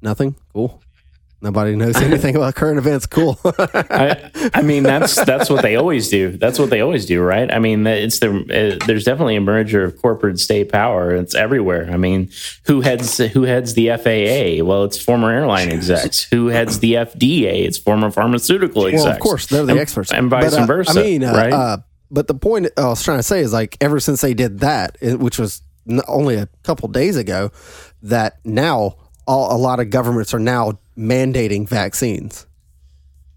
nothing cool nobody knows anything about current events cool I, I mean, that's that's what they always do. That's what they always do, right? I mean, it's the uh, there's definitely a merger of corporate state power. It's everywhere. I mean, who heads who heads the FAA? Well, it's former airline execs. Who heads the FDA? It's former pharmaceutical execs. Well, of course, they're the And- experts, and vice But, uh, versa. I mean, uh, right? uh, but the point I was trying to say is like ever since they did that, which was only a couple days ago, that now all, a lot of governments are now mandating vaccines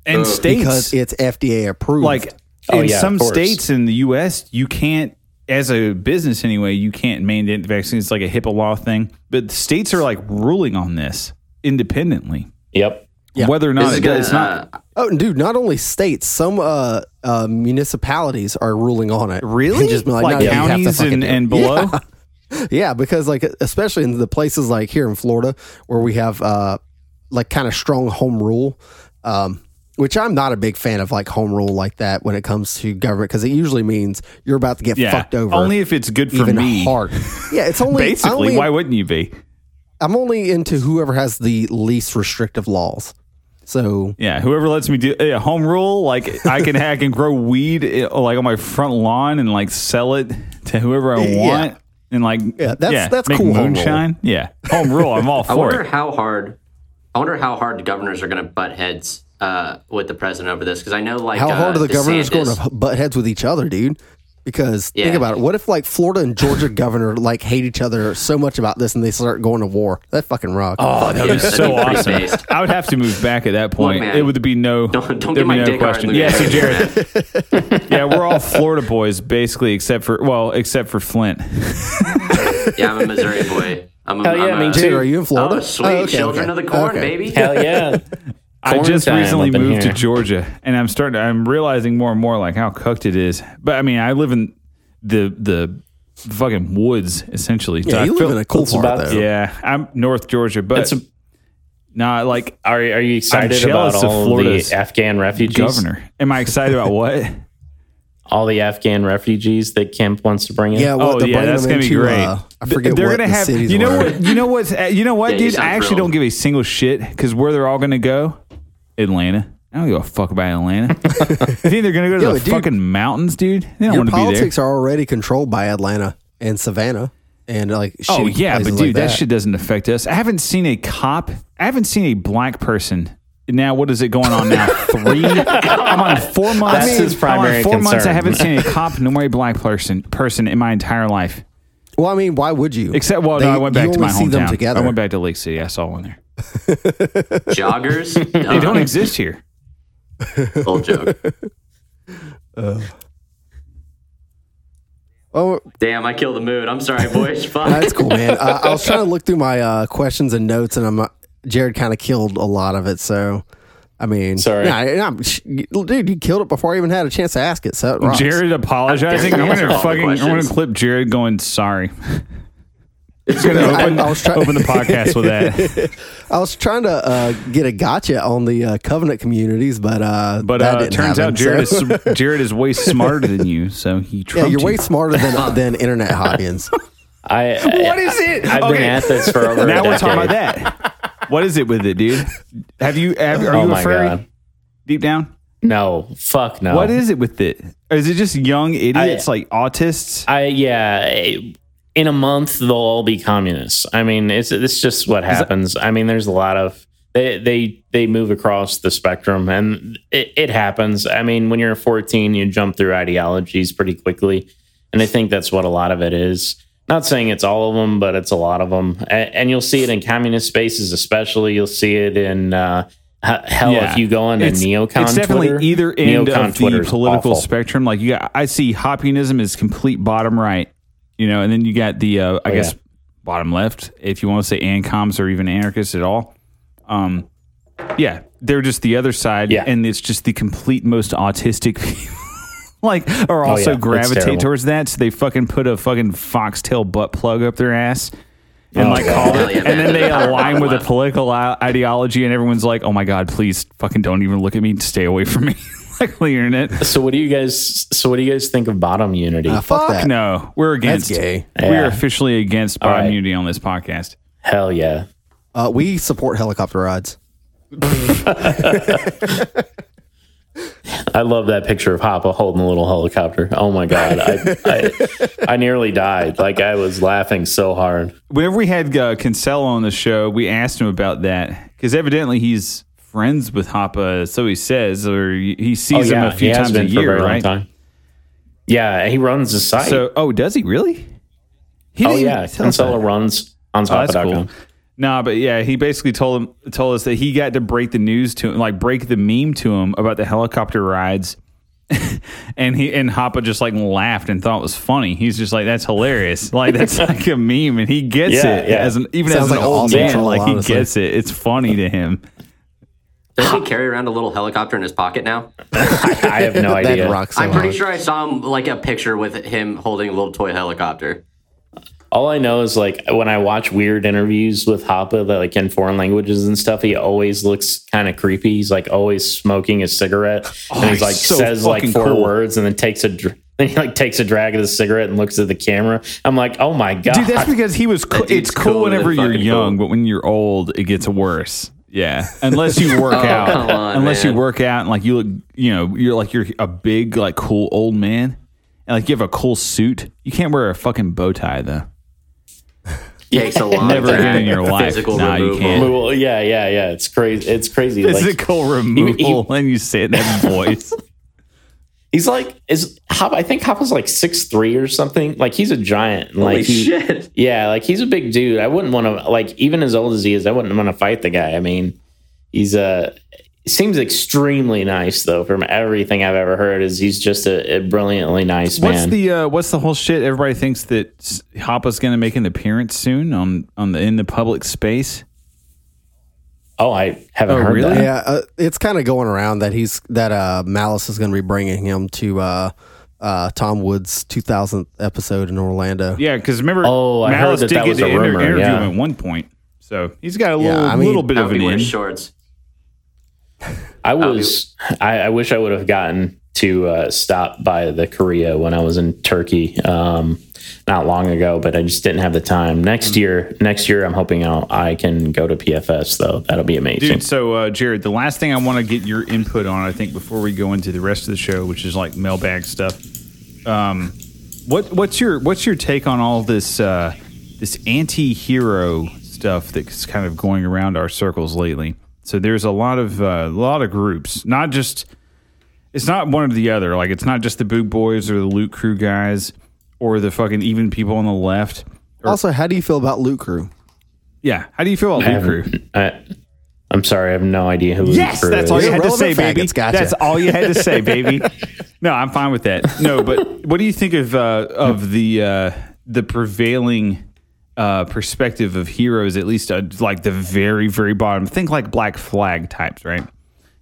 And states because it's FDA approved. like Oh, in yeah, some states in the U.S., you can't, as a business anyway, you can't mandate the vaccine. It's like a HIPAA law thing. But the states are like ruling on this independently, yep. Yeah. whether or not This it, gonna, it's not uh, oh, dude, not only states, some uh, uh, municipalities are ruling on it. really And just like, like, no, you have to counties and, and below. Yeah, because like especially in the places like here in Florida where we have uh like kind of strong home rule, um, which I'm not a big fan of like home rule like that when it comes to government because it usually means you're about to get Yeah, fucked over. only if it's good for even me. hard. Yeah, it's only I Basically, only- why wouldn't you be? I'm only into whoever has the least restrictive laws. So Yeah, whoever lets me do yeah, home rule, like I can I can grow weed eh, like on my front lawn and like sell it to whoever I Yeah. want, and like Yeah, that's- that's make cool, home rule. moonshine. Yeah, home rule. I'm all for I wonder it. how hard. I wonder how hard the governors are going to butt heads uh, with the president over this because I know like how uh, hard are the governors going to butt heads with each other, dude? Because think about it. What if like Florida and Georgia governor like hate each other so much about this and they start going to war? That fucking rock. Oh, that would be so awesome. based. I would have to move back at that point. man, it would be no. don't- don't there'd get be my no dick hard question. Yeah, see, beginning. Jared. yeah, we're all Florida boys basically, except for well, except for Flint. Yeah, I'm a Missouri boy. I'm a, Hell yeah, I'm me a, too. Are you in oh, Florida? Oh, sweet Oh, okay, children okay. of the corn, Okay. baby. Hell yeah. I just recently up in moved to. Georgia, and I'm starting. To, I'm realizing more and more like how cooked it is. But I mean, I live in the the fucking woods essentially. So Yeah, I you feel- live in a cool it's part about- though. Yeah, I'm North Georgia, but It's a- nah, like Are, are you excited jealous about of all Florida's the Afghan refugees? governor. Am I excited about what? All the Afghan refugees that Kemp wants to bring in? Yeah, what oh they're yeah, that's gonna be into, great. uh, I forget they're what gonna the have. You know what? You know what's? uh, You know what, Yeah, dude? I actually thrilled. don't give a single shit because where they're all gonna go, Atlanta. I don't give a fuck about Atlanta. you think they're gonna go to Yo, the dude, fucking mountains, dude? They don't Your want to be there. politics are already controlled by Atlanta and Savannah and like Oh yeah, but dude, like that. that shit doesn't affect us. I haven't seen a cop. I haven't seen a black person. Now what is it going on now? Three. I'm on four months. That's his I'm primary on four months. I haven't seen a cop nor a black person person in my entire life. Well, I mean, why would you? Except well, They- no, I went you back to only my see them hometown. together. I went back to Lake City. I saw one there. Joggers. They don't exist here. Old joke. Oh, Damn, I killed the mood. I'm sorry, boys. Fuck. that's cool, man. uh, I was trying to look through my uh, questions and notes, and I'm uh, Jared kind of killed a lot of it. So, I mean, Sorry. nah, I'm- sh- dude, you killed it before I even had a chance to ask it. So, it rocks. Jared apologizing. I I'm gonna fucking. I'm gonna clip Jared going sorry. It's gonna I- open, I was try- open the podcast with that. I was trying to uh, get a gotcha on the uh, covenant communities, but uh, But that uh, didn't turns happen, out Jared so- is Jared is way smarter than you, so he yeah, you're way smarter than than internet Hoppians. I, What is it? I've been Okay. at this for over now a we're talking about that. What is it with it, dude? Have you? Have, are Oh you a furry? God. Deep down, No, fuck no. what is it with it? Is it just young idiots I- like autists? I yeah. In a month, they'll all be communists. I mean, it's it's just what happens. I mean, there's a lot of they they they move across the spectrum, and it, it happens. I mean, when you're 14, you jump through ideologies pretty quickly, and I think that's what a lot of it is. Not saying it's all of them, but it's a lot of them, and, and you'll see it in communist spaces, especially. You'll see it in uh, Hell, if you go on it's, neocon it's definitely Twitter, either end neocon of the political awful. spectrum. Like you got, I see Hoppianism is complete bottom right, you know, and then you got the, uh, I Oh, guess, yeah. bottom left, if you want to say ancoms or even anarchists at all. Um, yeah, they're just the other side, Yeah. and it's just the complete most autistic people. Like, are also Oh, yeah, gravitate towards that. So they fucking put a fucking foxtail butt plug up their ass. And Oh, like call Hell it, yeah, and then they align with a political ideology, and everyone's like, "Oh my god, please fucking don't even look at me, stay away from me." like on the internet. So what do you guys? So what do you guys think of bottom unity? Ah, fuck, that. no, we're against. gay. We are Yeah. officially against bottom right. unity on this podcast. Hell yeah. Uh, we support helicopter rides. I love that picture of Hoppe holding a little helicopter. Oh my god, I, I I nearly died. Like I was laughing so hard. Whenever we had uh, Kinsella on the show, we asked him about that because evidently he's friends with Hoppe, so he says, or he sees him a few Oh, times a a year, very long right? time. Yeah, he runs the site. So, oh, does he really? He oh yeah. Kinsella runs on Oh, that's Hoppe.com. cool. Nah, but yeah, he basically told him told us that he got to break the news to him, like break the meme to him about the helicopter rides. and he and Hoppe just like laughed and thought it was funny. He's just like, "That's hilarious! Like that's like a meme," and he gets Yeah, it yeah. as an even Sounds as an like an old awesome man. troll, like honestly. he gets it. It's funny to him. Does he carry around a little helicopter in his pocket now? I have no idea. rocks so I'm pretty hard. sure I saw him like a picture with him holding a little toy helicopter. All I know is like when I watch weird interviews with Hoppe, that like in foreign languages and stuff, he always looks kind of creepy. He's like always smoking a cigarette, oh, and he's he's like so says like four cool. words, and then takes a dr- then he like takes a drag of the cigarette and looks at the camera. I'm like, oh my god, Dude, that's because he was. Co- That it's cool cooler whenever you're young, cool. but when you're old, it gets worse. Yeah, unless you work Oh, out. come on, unless you work out and like you look, you know, you're like you're a big like cool old man, and like you have a cool suit. You can't wear a fucking bow tie though. Takes a lot. Never of again in your life. Physical Nah, you can't. Yeah, yeah, yeah. It's crazy. It's crazy. Like, Physical removal, and you say it in that voice. he's like, is Hop? I think Hoppe's like six three or something. Like he's a giant. and, Holy like he, shit. Yeah, like he's a big dude. I wouldn't want to like even as old as he is, I wouldn't want to fight the guy. I mean, he's uh, seems extremely nice though. From everything I've ever heard, is he's just a, a brilliantly nice man. What's the uh, what's the whole shit? Everybody thinks that S- Hoppe's going to make an appearance soon on on the in the public space. oh, I haven't Oh, heard really? that. Yeah, uh, it's kind of going around that he's that uh, Malice is going to be bringing him to uh, uh, Tom Woods' 2000th episode in Orlando. Yeah, because remember, Oh, I heard Malice that did that get was to a inter- rumor, interview yeah. him at one point, so he's got a Yeah, little I mean, little bit of an be in. shorts. I was. I, I wish I would have gotten to uh, stop by the Korea when I was in Turkey um, not long ago, but I just didn't have the time. Next year, next year, I'm hoping I'll, I can go to PFS though. That'll be amazing. Dude, so uh, Jared, the last thing I want to get your input on, I think, before we go into the rest of the show, which is like mailbag stuff. Um, what what's your what's your take on all this uh, this anti-hero stuff that's kind of going around our circles lately? So there's a lot of uh, a lot of groups, not just it's not one or the other. Like it's not just the Boot Boys or the Loot Crew guys or the fucking even people on the left. Also, how do you feel about Loot Crew? Yeah, how do you feel about I Loot Crew? I, I'm sorry, I have no idea who. Yes, Crew that's all is. you had to say, baby. faggots, gotcha. That's all you had to say, baby. no, I'm fine with that. No, but what do you think of uh, of the uh, the prevailing uh, perspective of heroes? At least uh, like the very very bottom. Think like Black Flag types, right?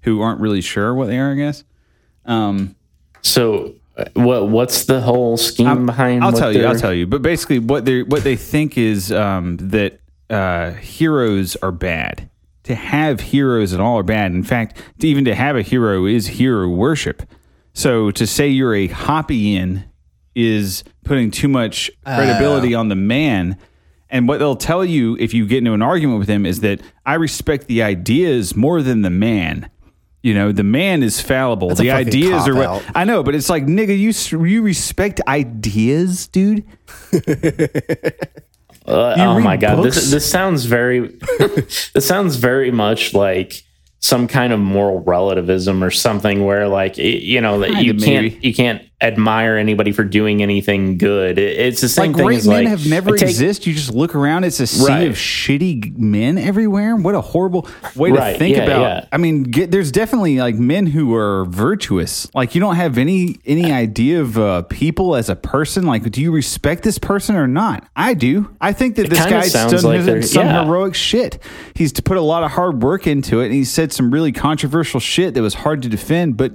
Who aren't really sure what they are. I guess. Um, So, uh, what what's the whole scheme behind? I'll what tell you. I'll tell you. But basically, what they what they think is um, that uh, heroes are bad. To have heroes at all are bad. In fact, to even to have a hero is hero worship. So to say you're a Hoppian is putting too much credibility on the man. And what they'll tell you if you get into an argument with them is that I respect the ideas more than the man. You know, the man is fallible. a the fucking ideas are what cop-out. I know, but it's like nigga, you you respect ideas, dude. Uh, oh my god, books? this this sounds very this sounds very much like some kind of moral relativism or something where like you know that you can't maybe. you can't admire anybody for doing anything good. It- it's the same like thing great men like have never take- exist. You just look around; it's a sea Right. of shitty men everywhere. What a horrible way to think yeah, about. yeah. I mean, get, there's definitely like men who are virtuous. Like you don't have any any idea of uh, people as a person. Like, do you respect this person or not? I do. I think that this kinda guy's done like some yeah. heroic shit. He's put a lot of hard work into it, and he said some really controversial shit that was hard to defend. But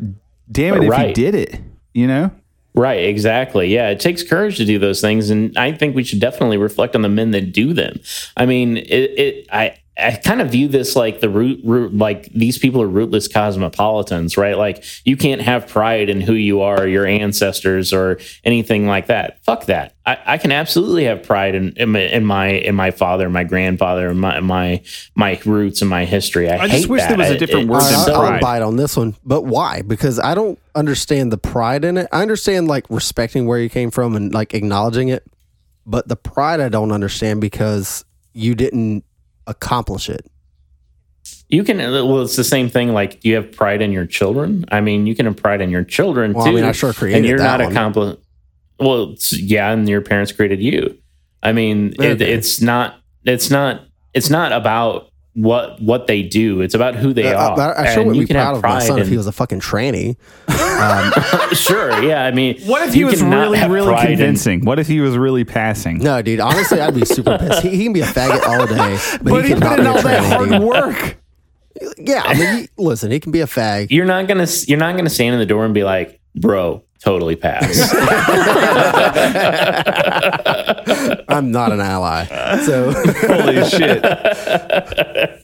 damn it, if he did it, you know. Right, exactly. Yeah, it takes courage to do those things, and I think we should definitely reflect on the men that do them. I mean, it, it I I kind of view this like the root, root, like these people are rootless cosmopolitans, right? Like you can't have pride in who you are, your ancestors, or anything like that. Fuck that. I, I can absolutely have pride in, in, my, in my in my father, my grandfather, my my my roots and my history. I, I just wish that. there was a different it- word it's than I'll, so- I'll bite on this one, but why? Because I don't understand the pride in it. I understand like respecting where you came from and like acknowledging it, but the pride I don't understand because you didn't accomplish it. You can well, it's the same thing. Like, do you have pride in your children? I mean, you can have pride in your children Well, I too. mean, I sure created and you're that not one. accomplished. Well, it's- yeah, and your parents created you. I mean, it, it's not. It's not. It's not about what what they do. It's about who they Uh, are. but I sure And wouldn't you be can proud have of my pride son if he was a fucking tranny. sure. Yeah, I mean, What if he was really, really pride in- convincing? what if he was really passing? No, dude. Honestly, I'd be super pissed. He, he can be a faggot all day, but, but he he cannot put in be a all that hard dude. work. Yeah, I mean, he, listen, he can be a fag. You're not gonna. You're not gonna stand in the door and be like, "Bro, totally pass." I'm not an ally. So, Holy shit!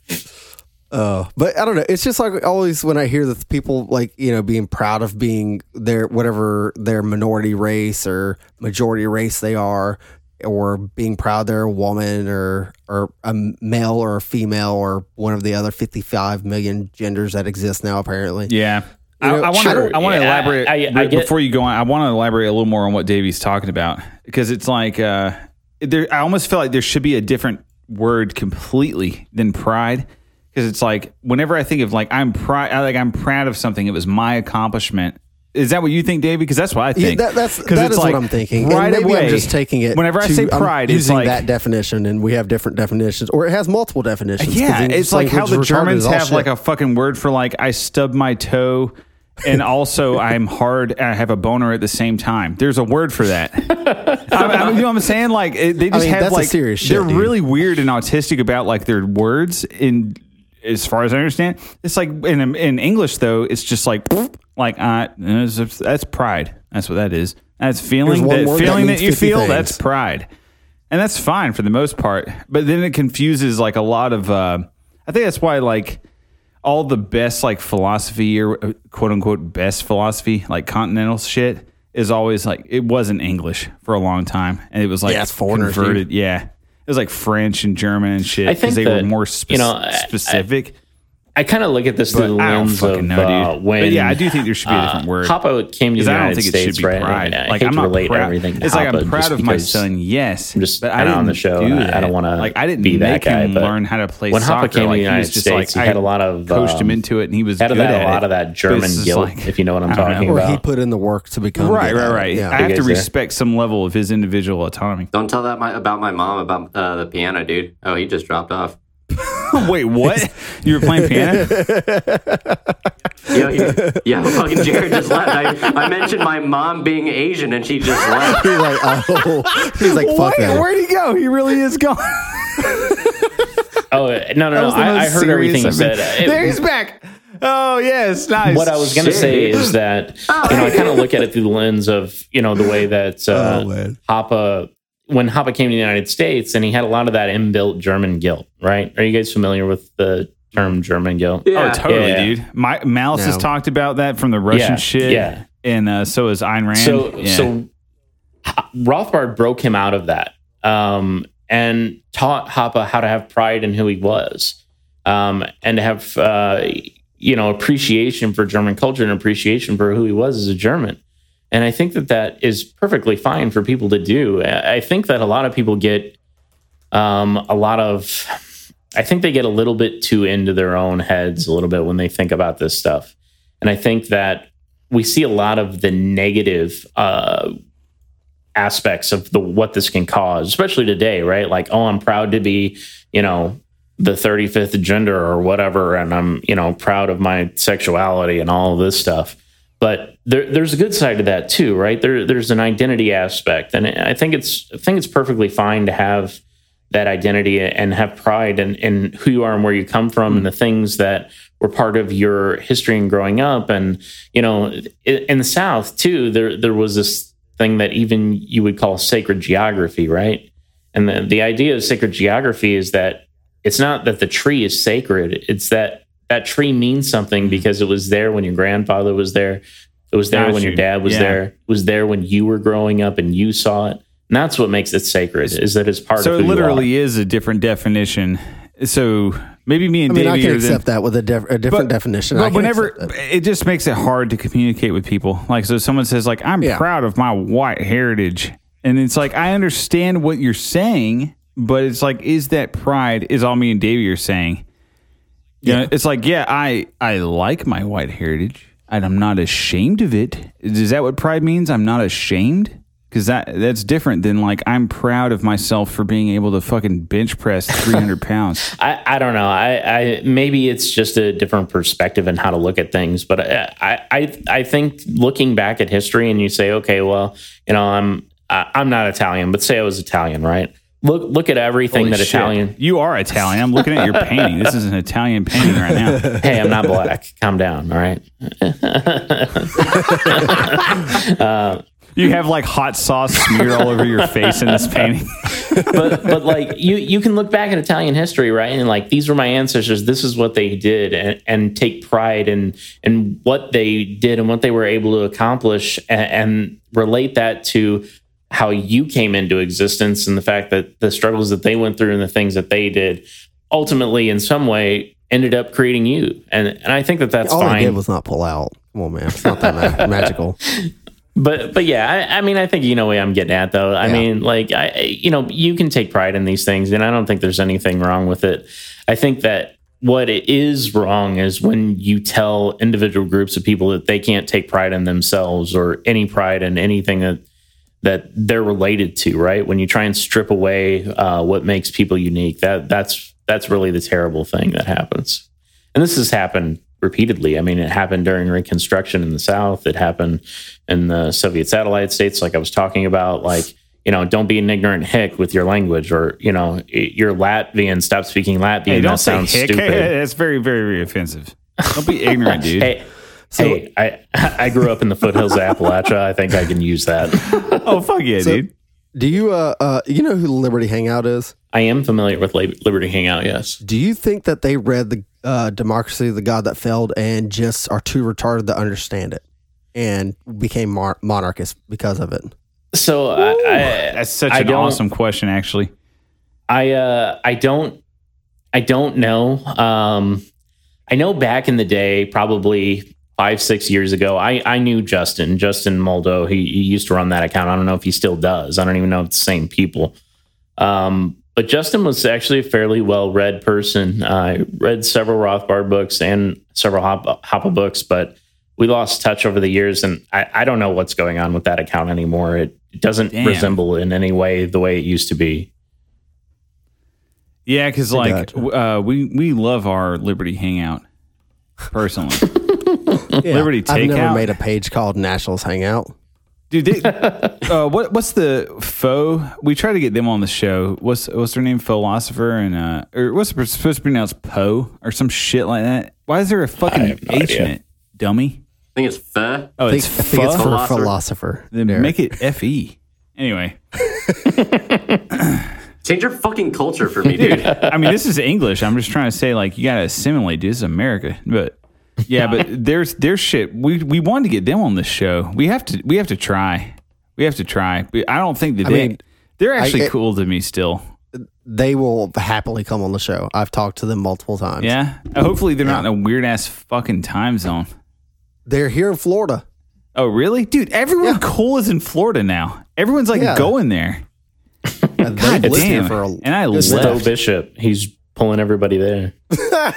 uh, but I don't know. It's just like always when I hear that people like you know being proud of being their whatever their minority race or majority race they are, or being proud they're a woman or or a male or a female or one of the other 55 million genders that exist now apparently. Yeah. I, You know, I want to. sure, I want to yeah, elaborate I- I but get- before you go on. I want to elaborate a little more on what Davey's talking about because it's like uh, there. I almost feel like there should be a different word completely than pride because it's like whenever I think of like I'm proud, like I'm proud of something. It was my accomplishment. Is that what you think, Davey? Because that's what I think. that, that's 'Cause that it's is like what I'm thinking. Right and maybe away, I'm just taking it. Whenever I to- say I'm pride, it's using like that definition, and we have different definitions, or it has multiple definitions. Yeah, it's like how the Germans as all have like a fucking word for like I stubbed my toe, and also I'm hard and I have a boner at the same time. There's a word for that. I, I, you know what I'm saying? Like it, they just mean, have that's a like serious shit, they're dude. really weird and autistic about like their words. In as far as I understand, it's like in in English though, it's just like like uh, that's pride. That's what that is. That's feeling that word that feeling that, you feel. things. That's pride and that's fine for the most part but then it confuses like a lot of uh i think that's why like all the best like philosophy or uh, quote unquote best philosophy like continental shit is always like it wasn't english for a long time. And it was like Yeah, it's foreigners, converted yeah. It was like french and german and shit because think they were more spe- you know, I- specific I kind of look at this but through the i don't lens fucking of know uh, when. but yeah i do think there should be a different uh, word Papa came to the because I United don't think it States, should be right? pride. And I like hate I'm to not relate proud. everything. To It's like I'm proud of my son. Yes, I'm just but I kinda didn't on the show. Do I- I that. don't wanna like I didn't be that make guy, him but learn how to play when soccer. Papa came to the United just States, like he had a lot of, coached him into it, and he was had good that, a lot of that German just guilt, if you know what I'm talking know. or about. he put in the work to become Right, right, right. I have to respect some level of his individual autonomy. Don't tell that my, about my mom about uh, the piano, dude. Oh, he just dropped off. Wait, what? you were playing piano? Yo, he, yeah, fucking Jared just left. I, I mentioned my mom being Asian, and she just left. He's like, oh, he's like, fuck Wait, that. where'd he go? He really is gone. Oh no, no, no! I, I heard everything you said. It- there he's back. Oh yes, nice. what I was going to Shit, say is that you know I kind of look at it through the lens of you know the way that uh, Oh, man. Hoppe when Hoppe came to the United States and he had a lot of that inbuilt German guilt. Right? Are you guys familiar with the term German guilt? Oh, totally, Yeah. dude. My Malice has talked about that from the Russian Yeah, shit. yeah. and uh, so is Ayn Rand. So yeah. so Rothbard broke him out of that um, and taught Hoppe how to have pride in who he was um, and to have uh, you know appreciation for German culture and appreciation for who he was as a German. And I think that that is perfectly fine for people to do. I think that a lot of people get um, a lot of. I think they get a little bit too into their own heads a little bit when they think about this stuff. And I think that we see a lot of the negative uh, aspects of the what this can cause, especially today, right? Like, oh, I'm proud to be, you know, the 35th gender or whatever, and I'm, you know, proud of my sexuality and all of this stuff. But there, there's a good side to that too, right? There, there's an identity aspect, and I think it's, I think it's perfectly fine to have that identity and have pride in, in who you are and where you come from and the mm-hmm. things that were part of your history and growing up. And you know, in, in the South too, there there was this thing that even you would call sacred geography, right? And the, the idea of sacred geography is that it's not that the tree is sacred, it's that that tree means something mm-hmm. because it was there when your grandfather was there. It was there Got when your dad was Yeah. there. It was there when you were growing up and you saw it. And that's what makes it sacred, is that it's part So of it who literally you are. is a different definition. So maybe me and I mean, I can are the- accept that with a, diff- a different definition. But whenever it just makes it hard to communicate with people. Like so someone says like I'm Yeah. proud of my white heritage. And it's like I understand what you're saying, but it's like is that pride is all me and Davey are saying. You know, it's like yeah, I I like my white heritage and I'm not ashamed of it. Is that what pride means? I'm not ashamed? Cuz that that's different than like I'm proud of myself for being able to fucking bench press 300 pounds. I, I don't know. I, I maybe it's just a different perspective and how to look at things. But uh, I, I I think looking back at history and you say, okay, well, you know, I'm I, I'm not Italian, but say I was Italian, right? Look look at everything Holy that shit. Italian. You are Italian. I'm looking at your painting. This is an Italian painting right now. Hey, I'm not black. Calm down. All right. Uh, you have like hot sauce smeared all over your face in this painting. but but like you you can look back at Italian history, right? And like these were my ancestors. This is what they did, and, and take pride in in what they did and what they were able to accomplish, and, and relate that to how you came into existence and the fact that the struggles that they went through and the things that they did ultimately in some way ended up creating you and and I think that that's all fine he did was not pull out. Come on, man. It's not that ma- magical. But but yeah, I, I mean, I think you know what I'm getting at, though. I Yeah. mean, like I, I- you know, you can take pride in these things, and I don't think there's anything wrong with it. I think that what it is wrong is when you tell individual groups of people that they can't take pride in themselves or any pride in anything that that they're related to. Right? When you try and strip away uh, what makes people unique, that that's that's really the terrible thing that happens. And this has happened repeatedly. I mean, it happened during Reconstruction in the South. It happened in the Soviet satellite states, like I was talking about. Like, you know, don't be an ignorant hick with your language, or you know, you're Latvian. Stop speaking Latvian. Hey, don't say sounds hick. stupid. Hey, that's very, very, very offensive. Don't be ignorant, dude. Hey, hey, I I grew up in the foothills of Appalachia. I think I can use that. Oh fuck yeah, dude. Do you uh uh you know who Liberty Hangout is? I am familiar with Liberty Hangout. Yes. Do you think that they read the uh, Democracy of the God That Failed and just are too retarded to understand it and became mar- monarchists because of it? So I, I, That's such I an awesome question, actually. I uh I don't I don't know. Um I know back in the day, probably five, six years ago, I, I knew Justin, Justin Moldow. He, he used to run that account. I don't know if he still does. I don't even know if it's the same people. Um, but Justin was actually a fairly well read person. I read several Rothbard books and several Hop- Hoppe books, but we lost touch over the years. And I, I don't know what's going on with that account anymore. It, it doesn't Damn. resemble in any way the way it used to be. Yeah, because like gotcha. uh, we we love our Liberty Hangout personally, Yeah. Liberty I've never made a page called Nationals Hangout. dude. They, uh, what what's the foe? We try to get them on the show. What's what's their name? Philosopher and uh, or what's it supposed to be pronounced? Poe or some shit like that. Why is there a fucking have no H in it, dummy? I think it's pho. Oh, I think, it's I think it's for Philosopher. philosopher. Then Derek. make it F E. Anyway, Change your fucking culture for me, dude. I mean, this is English. I'm just trying to say, like, you got to assimilate. This is America, but yeah, but there's there's shit. We we wanted to get them on this show. We have to we have to try. We have to try. But I don't think that I they mean, they're actually it- cool to me still. they will happily come on the show. I've talked to them multiple times. Yeah. Hopefully they're not in a weird ass fucking time zone. They're here in Florida. Oh really, dude? Everyone Yeah. cool is in Florida now. Everyone's like Yeah. going there. And God they've lived here damn. for a And I It's left. Bo Bishop, he's pulling everybody there.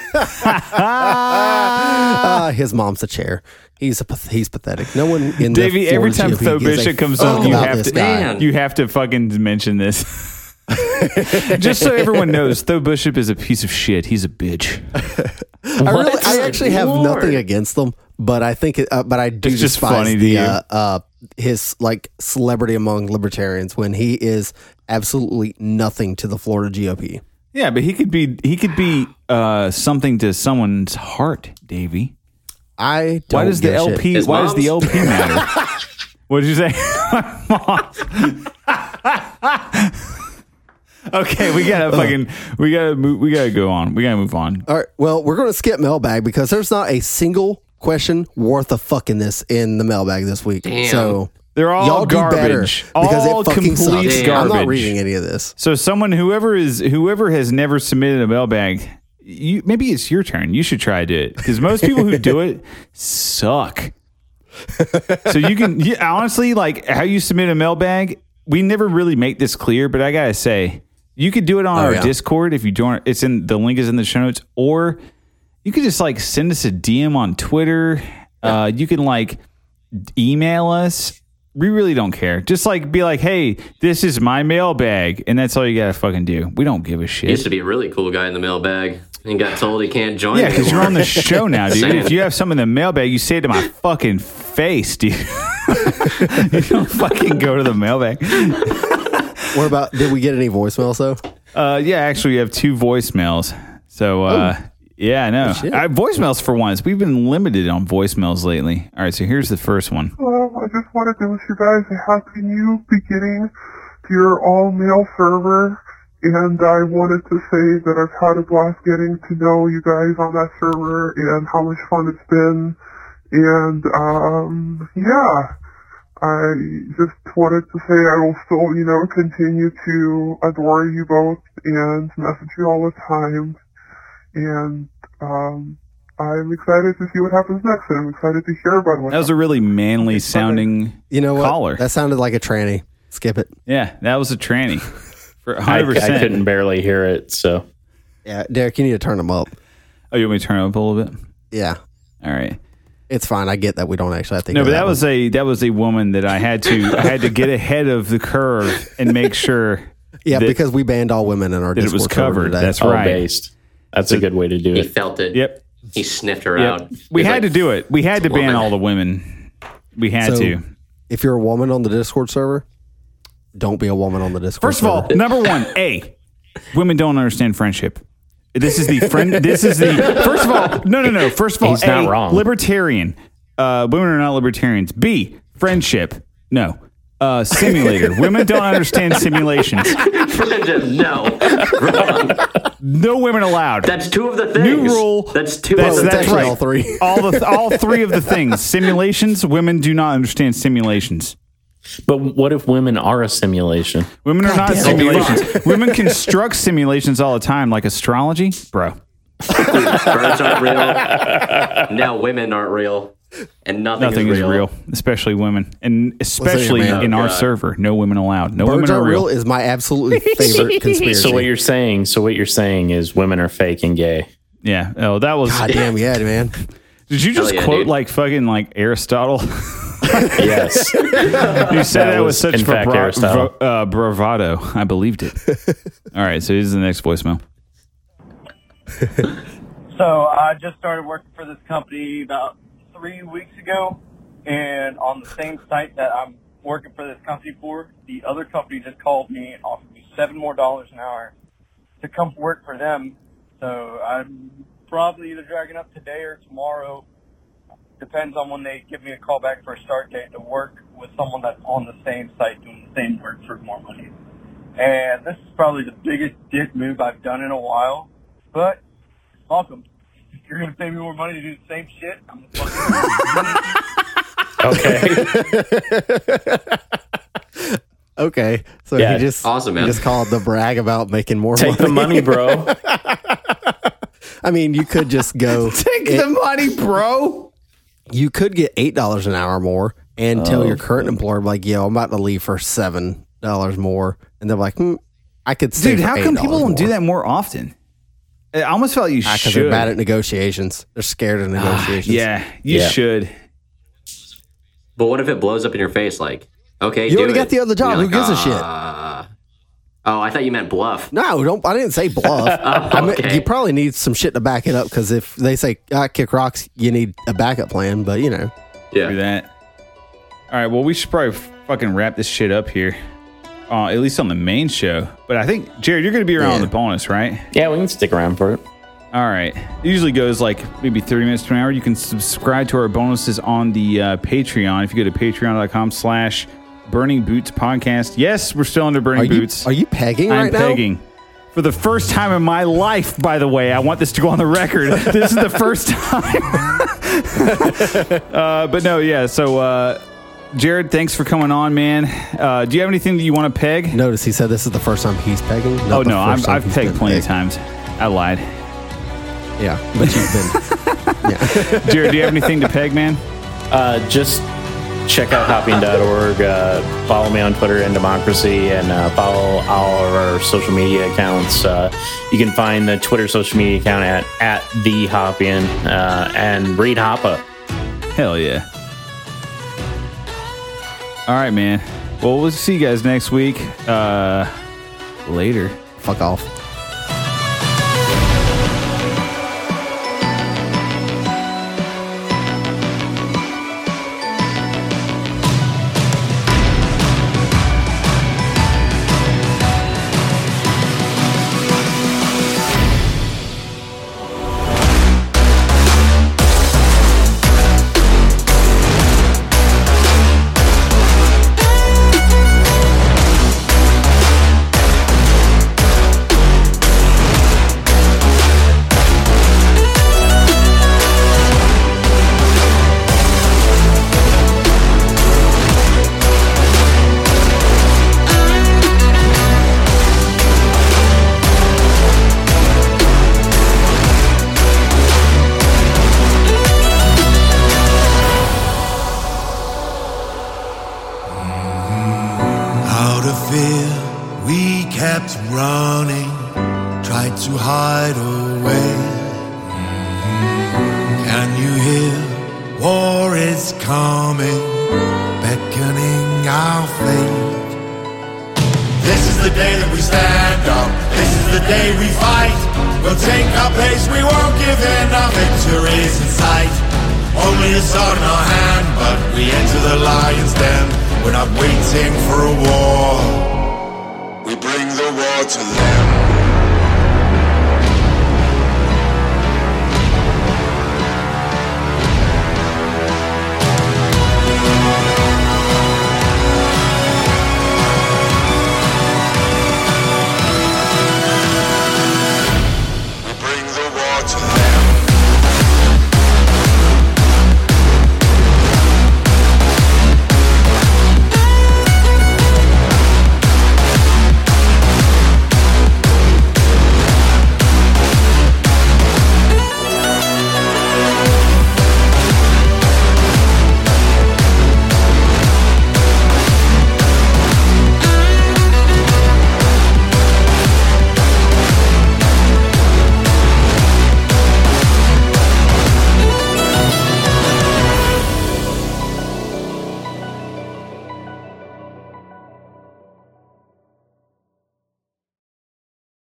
Uh, his mom's a chair. He's a he's pathetic. No one in the Davey, every time Tho gives a Bishop comes fuck up, you have to guy. You have to fucking mention this. Just so everyone knows, Tho Bishop is a piece of shit. He's a bitch. I really, I actually have Lord. nothing against them, but I think, it, uh, but I do It's just despise funny the uh, uh, his like celebrity among libertarians when he is absolutely nothing to the Florida GOP. Yeah, but he could be he could be uh, something to someone's heart, Davey. I don't Why does the give a shit. LP? His Why does the? LP matter? what did you say? okay, we gotta fucking we gotta move, we gotta go on. We gotta move on. All right. Well, we're going to skip mailbag because there's not a single question worth of fucking this in the mailbag this week. Damn. So They're all y'all do better garbage. because all it fucking complete sucks. garbage. I'm not reading any of this. So someone whoever is whoever has never submitted a mailbag, you maybe it's your turn. You should try to do it because most people who do it suck. so you can you, honestly like how you submit a mailbag. We never really make this clear, but I gotta say you could do it on Oh, our yeah. Discord if you join. It's in the link is in the show notes, or you could just like send us a DM on Twitter. Uh, you can like email us. We really don't care. Just like be like, hey, this is my mailbag, and that's all you gotta fucking do. We don't give a shit. He used to be a really cool guy in the mailbag and got told he can't join Yeah, because you're on the show now, dude. If you have something in the mailbag, you say it to my fucking face, dude. you don't fucking go to the mailbag. What about, did we get any voicemails though? Uh, yeah, actually, we have two voicemails. So, uh, yeah, I know. shit. I, voicemails for once. We've been limited on voicemails lately. All right, so here's the first one. Hello, I just wanted to wish you guys a happy new beginning to your all male server. And I wanted to say that I've had a blast getting to know you guys on that server and how much fun it's been. And, um, yeah, I just wanted to say I will still, you know, continue to adore you both and message you all the time. And, um, I'm excited to see what happens next, and I'm excited to hear about what That was a really manly sounding You know what? caller. That sounded like a tranny. Skip it. yeah, that was a tranny. For I, 100%. I couldn't barely hear it. So Yeah, Derek, you need to turn them up. Oh, you want me to turn it up a little bit? Yeah, All right. it's fine. I get that we don't actually have to. No, but that one. was a that was a woman that I had to I had to get ahead of the curve and make sure yeah that- because we banned all women in our that it Discord was covered. today. That's all right. based. That's a good way to do He it. He felt it. Yep. He sniffed her Yep. out. We had like, to do it. We had to ban woman. all the women. We had So, to. If you're a woman on the Discord server, don't be a woman on the Discord. First of all, number one, A, women don't understand friendship. This is the friend. This is the first of all. No, no, no. First of all, He's A, not wrong. libertarian. Uh, women are not libertarians. B, friendship. No. Uh, simulator. women don't understand simulations. no, wrong. No women allowed. That's two of the things. New rule. That's two That's, of the that's things. right. all three. all the all three of the things. Simulations. Women do not understand simulations. But what if women are a simulation? Women are not damn. simulations. women construct simulations all the time, like astrology, bro. Birds aren't real. Now women aren't real, and nothing, Nothing is, is real, especially women, and especially man. in Oh, our God. server. No women allowed. No Birds women are aren't real. real is my absolutely favorite conspiracy. So what you're saying? So what you're saying is women are fake and gay. Yeah. Oh, that was. God damn, yeah, man. Did you just yeah, quote dude. like fucking like Aristotle? Yes. you said That that, with was, such in fact, bra- Aristotle. bra- uh, bravado. I believed it. all right. So here's the next voicemail. So I just started working for this company about three weeks ago, and on the same site that I'm working for this company for, the other company just called me and offered me seven more dollars an hour to come work for them. So I'm probably either dragging up today or tomorrow. Depends on when they give me a call back for a start date to work with someone that's on the same site doing the same work for more money. And this is probably the biggest dick move I've done in a while, but welcome. If you're gonna pay me more money to do the same shit, I'm fucking. Okay. Okay, so Yeah. he just Awesome, he man. just called the brag about making more Take money. the money, bro. I mean, you could just go. Take the money, bro. you could get eight dollars an hour more and tell your current employer like, "Yo, I'm about to leave for seven dollars more," and they're like, hmm, "I could Dude, how come $8 people don't do that more often? I almost felt like you Because should. they're bad at negotiations. They're scared of negotiations. yeah, you Yeah. should. But what if it blows up in your face? Like, okay, You do already it. got the other job. You're Who gives a shit? "Uh." Oh, I thought you meant bluff. No, don't. I didn't say bluff. I mean, okay. you probably need some shit to back it up because if they say I kick rocks, you need a backup plan. But you know, Do Yeah. that. All right. Well, we should probably fucking wrap this shit up here. Uh, at least on the main show. But I think Jared, you're going to be around on the bonus, right? Yeah, we can stick around for it. All right. It usually goes like maybe 30 minutes to an hour. You can subscribe to our bonuses on the uh, Patreon. If you go to patreon.com slash burning boots podcast. Yes, we're still under burning are you boots. are you pegging I'm right now? pegging. For the first time in my life, by the way, I want this to go on the record. this is the first time. uh, but no, yeah. So, uh, Jared, thanks for coming on, man. Uh, do you have anything that you want to peg? Notice he said this is the first time he's pegging. not oh no, I'm, I've pegged been plenty of times. I lied. Yeah, but you've been. yeah. Jared, do you have anything to peg, man? Uh, just check out hopping.org. Uh, follow me on Twitter and Democracy, and uh, follow all of our social media accounts. Uh, you can find the Twitter social media account at at the Hoppian uh, and read Hoppe. Hell yeah. All right, man. Well, we'll see you guys next week. Uh, later. Fuck off.